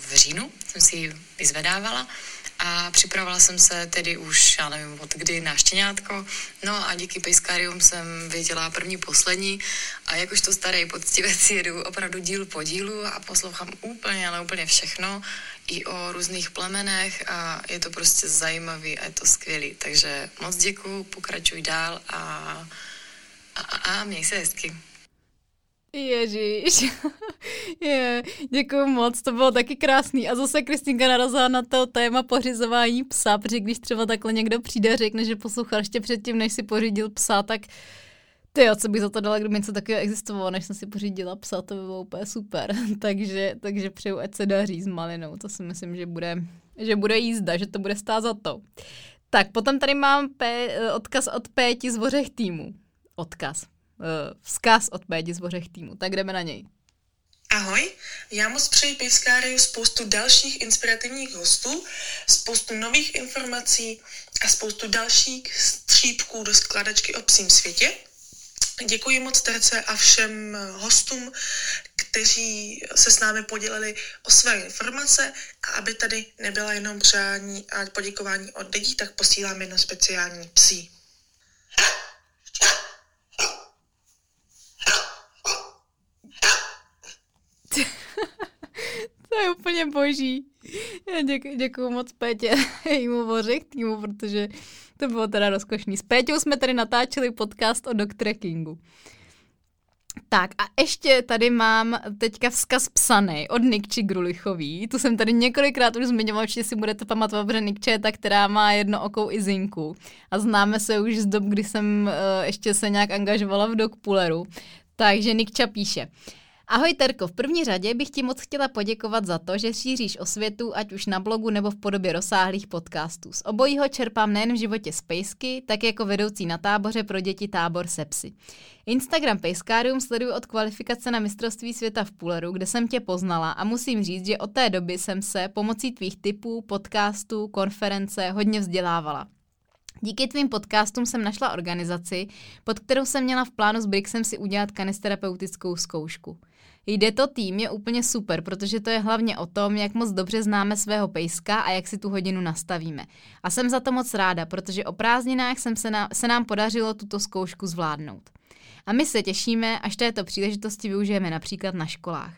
v říjnu, jsem si ji vyzvedávala a připravovala jsem se tedy už, já nevím od kdy, na štěňátko. No a díky Pejskarium jsem věděla první, poslední a jakož to starý poctivec jedu opravdu díl po dílu a poslouchám úplně, ale úplně všechno i o různých plemenech a je to prostě zajímavý a je to skvělý. Takže moc děkuju, pokračuj dál a, a, a, a měj se hezky. Ježíš. je, děkuji moc, to bylo taky krásný. A zase Kristýnka narazila na to téma pořizování psa, protože když třeba takhle někdo přijde a řekne, že poslouchal ještě předtím, než si pořídil psa, tak ty co bych za to dala, kdyby něco takového existovalo, než jsem si pořídila psa, to by bylo úplně super. takže, takže přeju, ať se daří s malinou. To si myslím, že bude, že bude jízda, že to bude stát za to. Tak, potom tady mám odkaz od Péti z Vořech týmu. Odkaz uh, vzkaz od Pédi z Bořech týmu. Tak jdeme na něj. Ahoj, já moc přeji Pivskáriu spoustu dalších inspirativních hostů, spoustu nových informací a spoustu dalších střípků do skladačky o psím světě. Děkuji moc Terce a všem hostům, kteří se s námi podělili o své informace a aby tady nebyla jenom přání a poděkování od lidí, tak posílám jedno speciální psí. to je úplně boží. Děkuji, děkuji moc Pétě jejímu vořech týmu, protože to bylo teda rozkošný. S Péťou jsme tady natáčeli podcast o doktrekingu. Tak a ještě tady mám teďka vzkaz psaný od Nikči Grulichový. Tu jsem tady několikrát už zmiňoval, že si budete pamatovat, že Nikče je ta, která má jedno okou i zinku. A známe se už z dob, kdy jsem uh, ještě se nějak angažovala v Dogpulleru. Takže Nikča píše. Ahoj Terko, v první řadě bych ti moc chtěla poděkovat za to, že šíříš osvětu, ať už na blogu nebo v podobě rozsáhlých podcastů. Z obojího čerpám nejen v životě Spacey, tak jako vedoucí na táboře pro děti tábor Sepsy. Instagram Pejskárium sleduju od kvalifikace na mistrovství světa v Pulleru, kde jsem tě poznala a musím říct, že od té doby jsem se pomocí tvých typů, podcastů, konference hodně vzdělávala. Díky tvým podcastům jsem našla organizaci, pod kterou jsem měla v plánu s Brixem si udělat kanisterapeutickou zkoušku. Jde to tým je úplně super, protože to je hlavně o tom, jak moc dobře známe svého pejska a jak si tu hodinu nastavíme. A jsem za to moc ráda, protože o prázdninách jsem se, na, se nám podařilo tuto zkoušku zvládnout. A my se těšíme, až této příležitosti využijeme například na školách.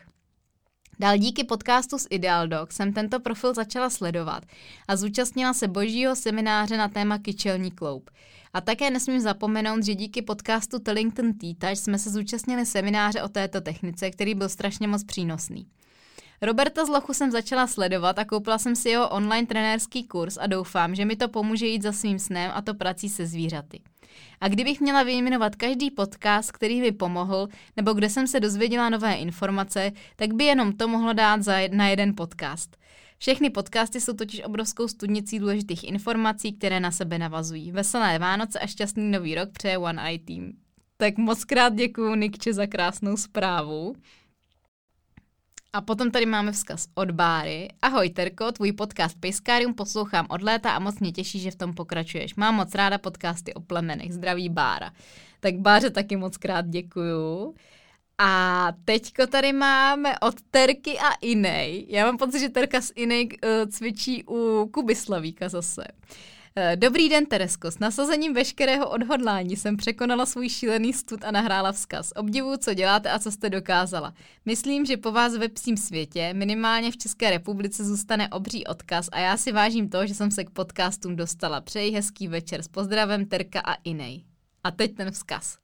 Dál díky podcastu s Ideal Dog jsem tento profil začala sledovat a zúčastnila se božího semináře na téma kyčelní kloup. A také nesmím zapomenout, že díky podcastu Tellington Tea jsme se zúčastnili semináře o této technice, který byl strašně moc přínosný. Roberta z Lochu jsem začala sledovat a koupila jsem si jeho online trenérský kurz a doufám, že mi to pomůže jít za svým snem a to prací se zvířaty. A kdybych měla vyjmenovat každý podcast, který mi pomohl, nebo kde jsem se dozvěděla nové informace, tak by jenom to mohlo dát za na jeden podcast. Všechny podcasty jsou totiž obrovskou studnicí důležitých informací, které na sebe navazují. Veselé Vánoce a šťastný nový rok přeje One Eye Team. Tak moc krát děkuju Nikče za krásnou zprávu. A potom tady máme vzkaz od Báry. Ahoj Terko, tvůj podcast Pejskárium poslouchám od léta a moc mě těší, že v tom pokračuješ. Mám moc ráda podcasty o plemenech. Zdraví Bára. Tak Báře taky moc krát děkuju. A teďko tady máme od Terky a Inej. Já mám pocit, že Terka s Inej uh, cvičí u Kuby Slavíka zase. Eh, dobrý den, Teresko. S nasazením veškerého odhodlání jsem překonala svůj šílený stud a nahrála vzkaz. Obdivuju, co děláte a co jste dokázala. Myslím, že po vás ve psím světě, minimálně v České republice, zůstane obří odkaz a já si vážím to, že jsem se k podcastům dostala. Přeji hezký večer. S pozdravem Terka a Inej. A teď ten vzkaz.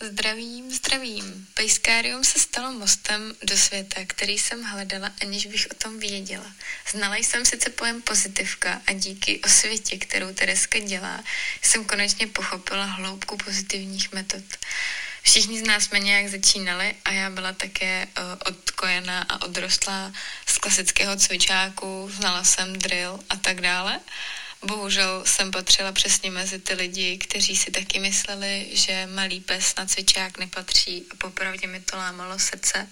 Zdravím, zdravím. Pejskárium se stalo mostem do světa, který jsem hledala, aniž bych o tom věděla. Znala jsem sice pojem pozitivka a díky osvětě, kterou Tereska dělá, jsem konečně pochopila hloubku pozitivních metod. Všichni z nás jsme nějak začínali a já byla také uh, odkojená a odrostlá z klasického cvičáku, znala jsem drill a tak dále. Bohužel jsem patřila přesně mezi ty lidi, kteří si taky mysleli, že malý pes na cvičák nepatří a popravdě mi to lámalo srdce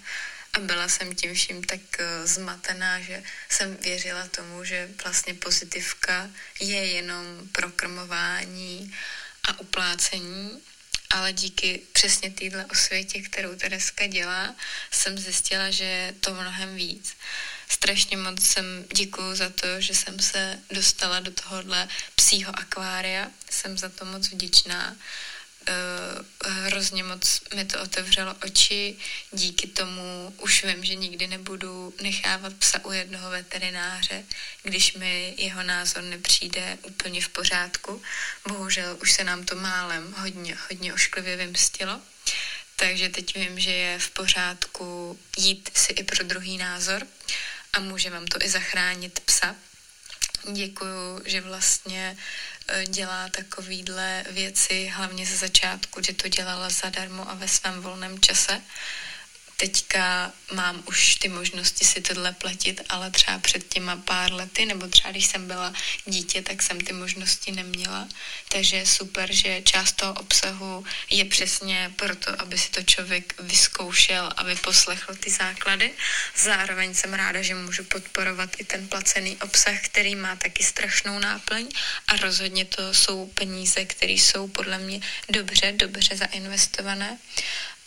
a byla jsem tím vším tak uh, zmatená, že jsem věřila tomu, že vlastně pozitivka je jenom prokrmování a uplácení ale díky přesně téhle osvětě, kterou Tereska dělá, jsem zjistila, že je to mnohem víc. Strašně moc jsem děkuju za to, že jsem se dostala do tohohle psího akvária. Jsem za to moc vděčná. Uh, hrozně moc mi to otevřelo oči. Díky tomu už vím, že nikdy nebudu nechávat psa u jednoho veterináře, když mi jeho názor nepřijde úplně v pořádku. Bohužel už se nám to málem hodně, hodně ošklivě vymstilo. Takže teď vím, že je v pořádku jít si i pro druhý názor a může vám to i zachránit psa. Děkuju, že vlastně e, dělá takovýhle věci, hlavně ze začátku, že to dělala zadarmo a ve svém volném čase teďka mám už ty možnosti si tohle platit, ale třeba před těma pár lety, nebo třeba když jsem byla dítě, tak jsem ty možnosti neměla. Takže je super, že část toho obsahu je přesně proto, aby si to člověk vyzkoušel, aby poslechl ty základy. Zároveň jsem ráda, že můžu podporovat i ten placený obsah, který má taky strašnou náplň a rozhodně to jsou peníze, které jsou podle mě dobře, dobře zainvestované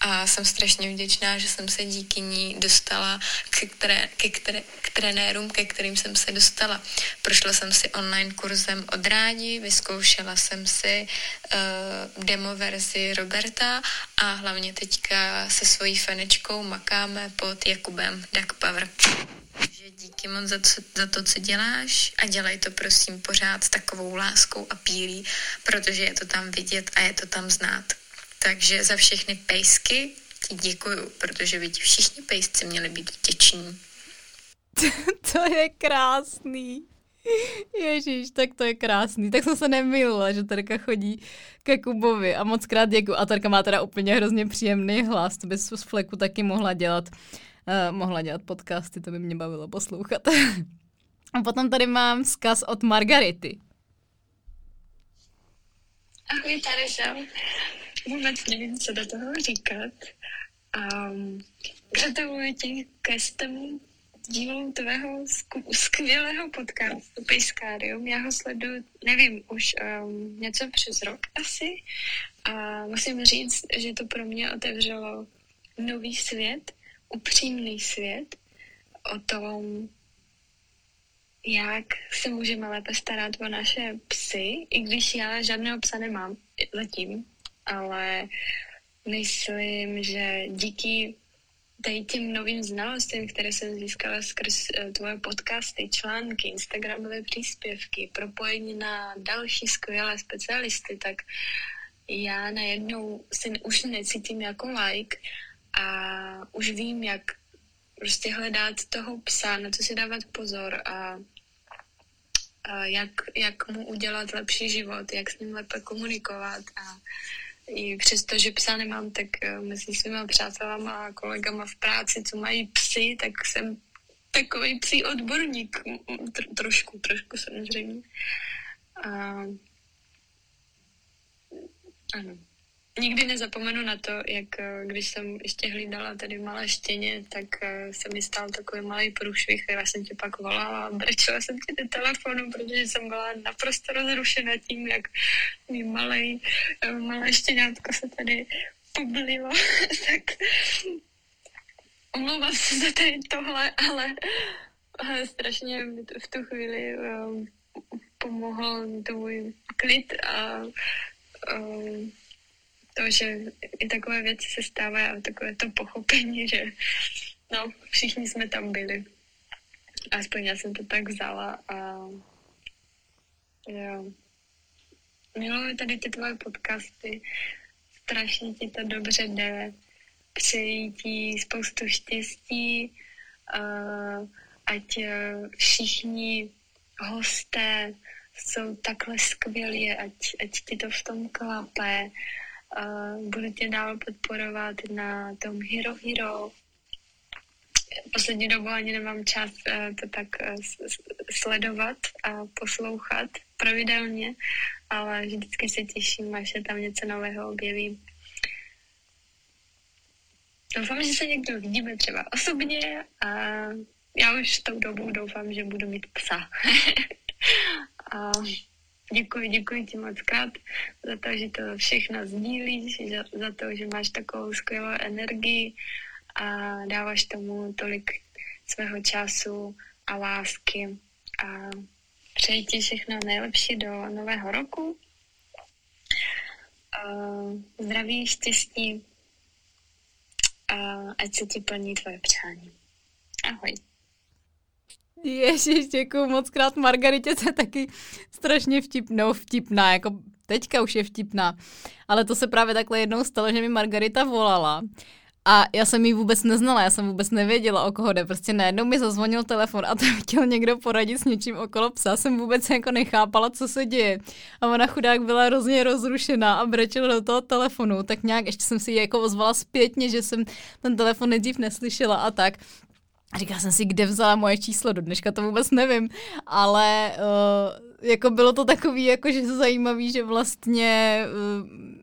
a jsem strašně vděčná, že jsem se díky ní dostala ke, které, ke které, k trenérům, ke kterým jsem se dostala. Prošla jsem si online kurzem od rádi, vyzkoušela jsem si uh, demo verzi Roberta a hlavně teďka se svojí fanečkou makáme pod Jakubem Duck Power. Takže díky moc za, co, za to, co děláš a dělej to prosím pořád s takovou láskou a pílí, protože je to tam vidět a je to tam znát. Takže za všechny pejsky ti děkuju, protože by ti všichni pejsci měli být vděční. to je krásný. Ježíš, tak to je krásný. Tak jsem se nemýlila, že Terka chodí ke Kubovi a moc krát děkuju. A Terka má teda úplně hrozně příjemný hlas, to bys z fleku taky mohla dělat. Uh, mohla dělat podcasty, to by mě bavilo poslouchat. a potom tady mám vzkaz od Margarity. Ahoj, tady jsem vůbec nevím, co do toho říkat. Um, gratuluji ti ke stému dílu tvého skvělého podcastu Pejskárium. Já ho sleduju, nevím, už um, něco přes rok asi. A musím říct, že to pro mě otevřelo nový svět, upřímný svět o tom, jak se můžeme lépe starat o naše psy, i když já žádného psa nemám zatím, ale myslím, že díky tady těm novým znalostem, které jsem získala skrz eh, tvoje podcasty, články, Instagramové příspěvky, propojení na další skvělé specialisty, tak já najednou se už necítím jako like a už vím, jak prostě hledat toho psa, na co si dávat pozor a, a jak, jak mu udělat lepší život, jak s ním lépe komunikovat a i přesto, že psa nemám, tak eh, mezi svýma přátelama a kolegama v práci, co mají psy, tak jsem takový psí odborník. Tr- trošku, trošku samozřejmě. A... Ano nikdy nezapomenu na to, jak eh, když jsem ještě hlídala tady malé štěně, tak eh, se mi stal takový malý průšvih já jsem tě pak volala a brečela jsem ti do telefonu, protože jsem byla naprosto rozrušena tím, jak mi malý, eh, malé štěňátko se tady poblilo, tak omlouvám se za tady tohle, ale, strašně v tu chvíli pomohl tvůj klid a to, že i takové věci se stávají a takové to pochopení, že no, všichni jsme tam byli. Aspoň já jsem to tak vzala a jo. Miluji tady ty tvoje podcasty. strašně ti to dobře jde. Přeji ti spoustu štěstí, ať uh, všichni hosté jsou takhle skvělí, ať, ať ti to v tom klape. Uh, budu tě dál podporovat na tom Hero Hero. Poslední dobu ani nemám čas uh, to tak uh, sledovat a poslouchat pravidelně, ale vždycky se těším, až se tam něco nového objeví. Doufám, že se někdo vidíme třeba osobně a já už tou dobu doufám, že budu mít psa. a děkuji, děkuji ti moc krát za to, že to všechno sdílíš, za, za to, že máš takovou skvělou energii a dáváš tomu tolik svého času a lásky. A přeji ti všechno nejlepší do nového roku. Zdraví, štěstí a ať se ti plní tvoje přání. Ahoj. Ježiš, děkuji moc krát. Margaritě se taky strašně vtipnou, no, vtipná, jako teďka už je vtipná. Ale to se právě takhle jednou stalo, že mi Margarita volala. A já jsem ji vůbec neznala, já jsem vůbec nevěděla, o koho jde. Prostě najednou mi zazvonil telefon a tam chtěl někdo poradit s něčím okolo psa. Jsem vůbec jako nechápala, co se děje. A ona chudák byla hrozně rozrušená a brečela do toho telefonu. Tak nějak ještě jsem si ji jako ozvala zpětně, že jsem ten telefon nejdřív neslyšela a tak. A říkala jsem si, kde vzala moje číslo, do dneška to vůbec nevím, ale uh, jako bylo to takový, jako že zajímavý, že vlastně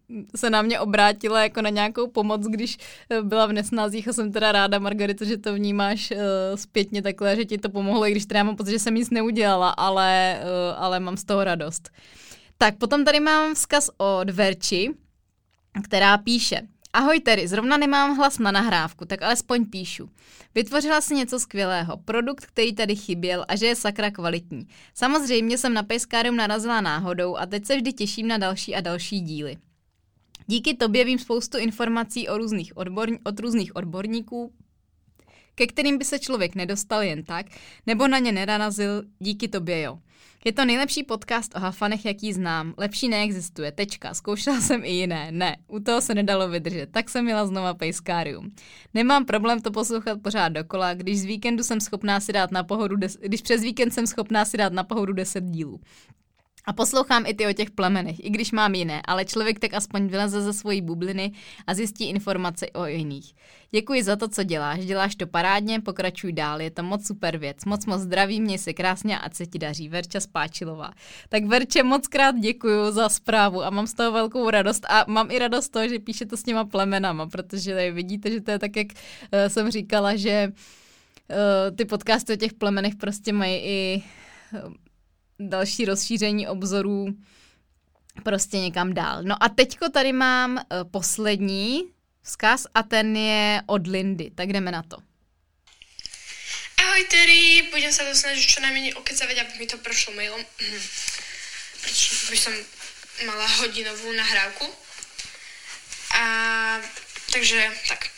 uh, se na mě obrátila jako na nějakou pomoc, když uh, byla v nesnázích a jsem teda ráda, Margarito, že to vnímáš uh, zpětně takhle, že ti to pomohlo, i když teda mám pocit, že jsem nic neudělala, ale, uh, ale mám z toho radost. Tak potom tady mám vzkaz od Verči, která píše, Ahoj Terry, zrovna nemám hlas na nahrávku, tak alespoň píšu. Vytvořila si něco skvělého, produkt, který tady chyběl a že je sakra kvalitní. Samozřejmě jsem na Pejskárium narazila náhodou a teď se vždy těším na další a další díly. Díky tobě vím spoustu informací o různých odborn- od různých odborníků, ke kterým by se člověk nedostal jen tak, nebo na ně nenarazil díky tobě jo. Je to nejlepší podcast o hafanech, jaký znám. Lepší neexistuje. Tečka. Zkoušela jsem i jiné. Ne, u toho se nedalo vydržet. Tak jsem měla znova Pejskárium. Nemám problém to poslouchat pořád dokola, když z víkendu jsem schopná si dát na pohodu, des- když přes víkend jsem schopná si dát na pohodu 10 dílů. A poslouchám i ty o těch plemenech, i když mám jiné, ale člověk tak aspoň vyleze ze svojí bubliny a zjistí informace o jiných. Děkuji za to, co děláš, děláš to parádně, pokračuj dál, je to moc super věc. Moc moc zdraví, měj se krásně a se ti daří. Verča Spáčilová. Tak Verče, moc krát děkuji za zprávu a mám z toho velkou radost a mám i radost toho, že píše to s těma plemenama, protože tady vidíte, že to je tak, jak uh, jsem říkala, že uh, ty podcasty o těch plemenech prostě mají i další rozšíření obzorů prostě někam dál. No a teďko tady mám uh, poslední vzkaz a ten je od Lindy, tak jdeme na to. Ahoj Terry, budem sa to snažiť čo najmenej okecavať, aby mi to prošlo mailom. Pretože by som mala hodinovú nahrávku. A takže tak.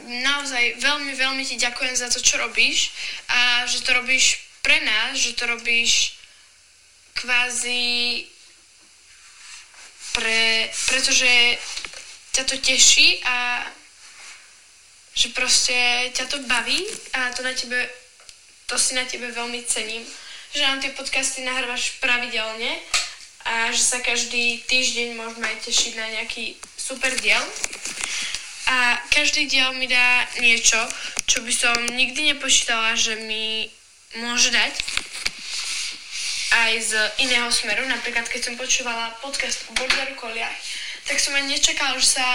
Naozaj veľmi, veľmi ti ďakujem za to, čo robíš a že to robíš pre nás, že to robíš kvázi pre, pretože ťa to teší a že prostě ťa to baví a to na tebe, to si na tebe veľmi cením, že nám tie podcasty nahrávaš pravidelne a že sa každý týždeň môžeme aj tešiť na nejaký super diel. A každý diel mi dá niečo, čo by som nikdy nepočítala, že mi môže dať aj z iného smeru. Napríklad, keď som počúvala podcast o border colliach, tak som ani nečakala, že sa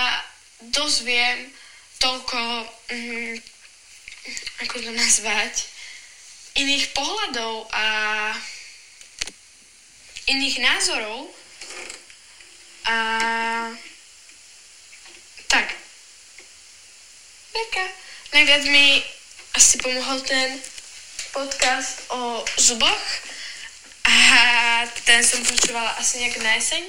dozviem toľko, mm, ako to nazvať, iných pohľadov a iných názorov. A tak. Taká. Najviac mi asi pomohol ten podcast o zuboch a ten som počúvala asi nejak na jeseň.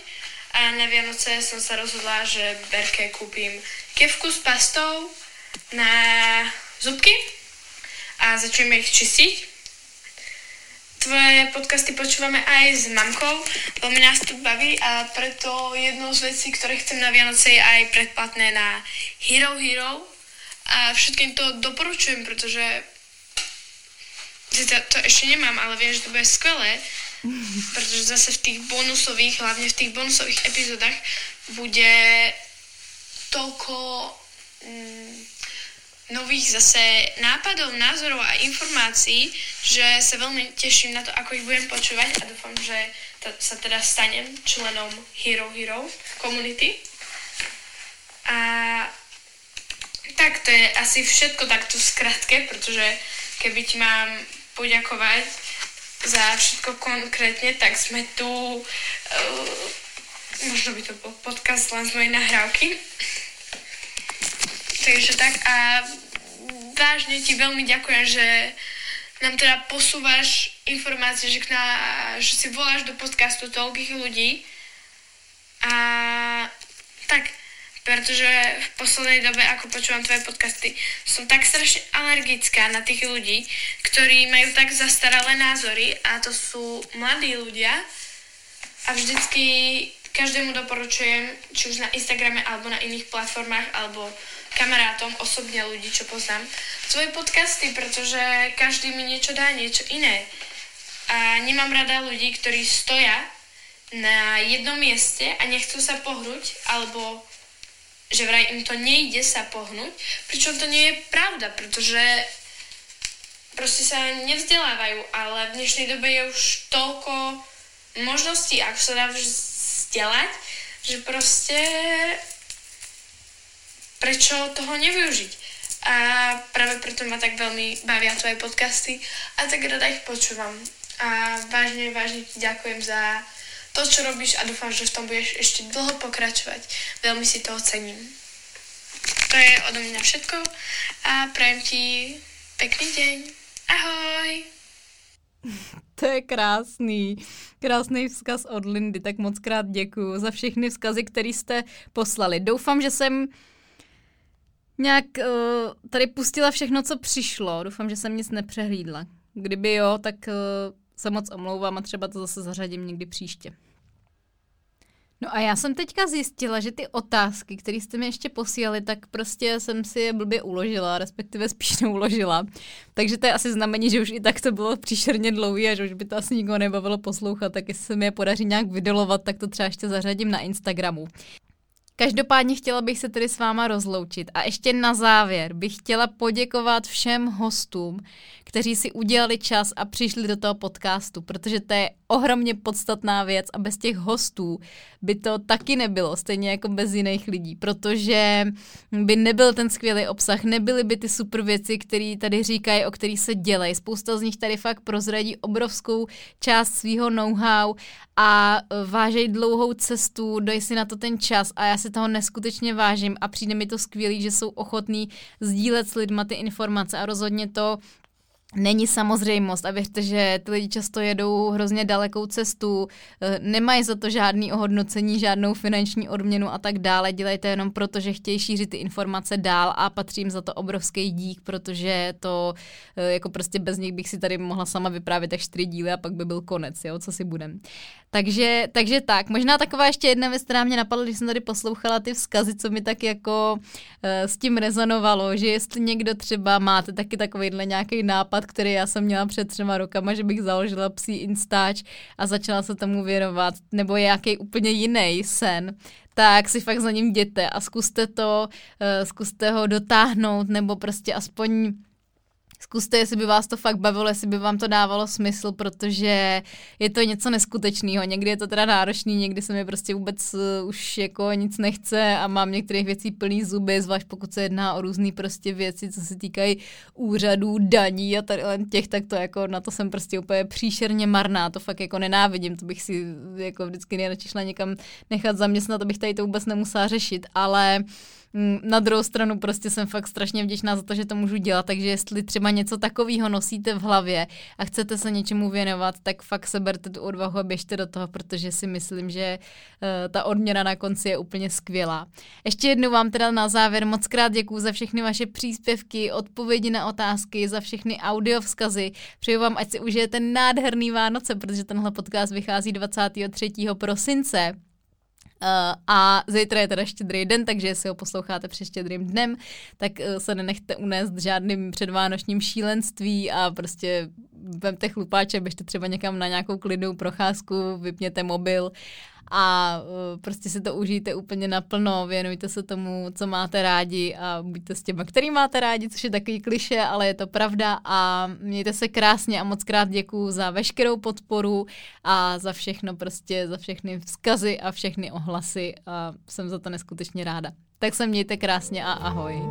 A na Vianoce som sa rozhodla, že Berke kúpim kevku s pastou na zubky a začneme ich čistiť. To tvoje podcasty počúvame aj s mamkou, veľmi nás to baví a preto jednou z vecí, ktoré chcem na Vianoce je aj predplatné na Hero Hero. A všetkým to doporučujem, protože to, to ešte nemám, ale viem, že to bude skvelé, protože zase v tých bonusových, hlavne v tých bonusových epizodách bude toľko mm, nových zase nápadov, názorov a informácií, že sa veľmi teším na to, ako ich budem počúvať a dúfam, že ta, sa teda stanem členom Hero Hero community. A tak to je asi všetko takto skratke, protože keby mám poďakovať za všetko konkrétne, tak sme tu, uh, možno by to bol podcast len z mojej nahrávky. Takže tak a vážne ti veľmi ďakujem, že nám teda posúvaš informácie, že, na, že si voláš do podcastu toľkých ľudí. A tak, pretože v poslednej dobe, ako počúvam tvoje podcasty, som tak strašne alergická na tých ľudí, ktorí majú tak zastaralé názory a to sú mladí ľudia a vždycky každému doporučujem, či už na Instagrame alebo na iných platformách, alebo kamarátom, osobne ľudí, čo poznám, svoje podcasty, pretože každý mi niečo dá, niečo iné. A nemám rada ľudí, ktorí stoja na jednom mieste a nechcú sa pohnúť, alebo že vraj im to nejde sa pohnúť, pričom to nie je pravda, pretože proste sa nevzdelávajú, ale v dnešnej dobe je už toľko možností, ako sa dá vzdelať, že proste prečo toho nevyužiť. A práve preto ma tak veľmi bavia tvoje podcasty a tak rada ich počúvam. A vážne, vážne ti ďakujem za to, čo robíš a dúfam, že v tom budeš ešte dlho pokračovať. Veľmi si to ocením. To je odo mňa všetko a prajem ti pekný deň. Ahoj! To je krásný, krásný vzkaz od Lindy, tak moc krát děkuju za všechny vzkazy, které jste poslali. Doufám, že jsem nějak uh, tady pustila všechno, co přišlo. Doufám, že jsem nic nepřehlídla. Kdyby jo, tak uh, se moc omlouvám a třeba to zase zařadím někdy příště. No a já jsem teďka zjistila, že ty otázky, které jste mi ještě posílali, tak prostě jsem si je blbě uložila, respektive spíš neuložila. Takže to je asi znamení, že už i tak to bylo příšerně dlouhé a že už by to asi nikoho nebavilo poslouchat, tak jestli se mi je podaří nějak vydolovat, tak to třeba ještě zařadím na Instagramu. Každopádně chtěla bych se tedy s váma rozloučit a ještě na závěr bych chtěla poděkovat všem hostům, kteří si udělali čas a přišli do toho podcastu, protože to je ohromně podstatná věc a bez těch hostů by to taky nebylo, stejně jako bez jiných lidí, protože by nebyl ten skvělý obsah, nebyly by ty super věci, které tady říkají, o kterých se dělají. Spousta z nich tady fakt prozradí obrovskou část svého know-how a vážejí dlouhou cestu, dojí si na to ten čas a já si toho neskutečně vážím a přijde mi to skvělý, že jsou ochotní sdílet s lidma ty informace a rozhodně to není samozřejmost a věřte, že ty lidi často jedou hrozně dalekou cestu, eh, nemají za to žádný ohodnocení, žádnou finanční odměnu a tak dále, dělají to jenom proto, že chtějí šířit ty informace dál a patří jim za to obrovský dík, protože to eh, jako prostě bez nich bych si tady mohla sama vyprávět tak čtyři díly a pak by byl konec, jo, co si budem. Takže, takže tak, možná taková ještě jedna věc, která mě napadla, když jsem tady poslouchala ty vzkazy, co mi tak jako uh, s tím rezonovalo, že jestli někdo třeba máte taky takovýhle nějaký nápad, který já jsem měla před třema rokama, že bych založila psí Instač a začala se tomu věnovat, nebo nějaký úplně jiný sen, tak si fakt za ním jděte a zkuste to, uh, zkuste ho dotáhnout, nebo prostě aspoň Zkuste, jestli by vás to fakt bavilo, jestli by vám to dávalo smysl, protože je to něco neskutečného. Někdy je to teda náročný, někdy se mi prostě vůbec uh, už jako nic nechce a mám některých věcí plný zuby, zvlášť pokud se jedná o různé prostě věci, co se týkají úřadů, daní a tady těch, tak to jako na to jsem prostě úplně příšerně marná, to fakt jako nenávidím, to bych si jako vždycky nejradši šla někam nechat zaměstnat, abych tady to vůbec nemusela řešit, ale na druhou stranu prostě jsem fakt strašně vděčná za to, že to můžu dělat, takže jestli třeba něco takového nosíte v hlavě a chcete se něčemu věnovat, tak fakt seberte tu odvahu a běžte do toho, protože si myslím, že uh, ta odměna na konci je úplně skvělá. Ještě jednou vám teda na závěr moc krát děkuji za všechny vaše příspěvky, odpovědi na otázky, za všechny audio vzkazy. Přeju vám, ať si užijete nádherný Vánoce, protože tenhle podcast vychází 23. prosince. Uh, a zítra je teda štědrý den, takže jestli ho posloucháte před štědrým dnem, tak uh, se nenechte unést žádným předvánočním šílenství a prostě vemte chlupáče, běžte třeba někam na nějakou klidnou procházku, vypněte mobil a uh, prostě si to užijte úplně naplno, věnujte se tomu, co máte rádi a buďte s těma, který máte rádi, což je takový kliše, ale je to pravda a mějte se krásně a moc krát děkuju za veškerou podporu a za všechno prostě, za všechny vzkazy a všechny ohlasy a jsem za to neskutečně ráda. Tak se mějte krásně a ahoj.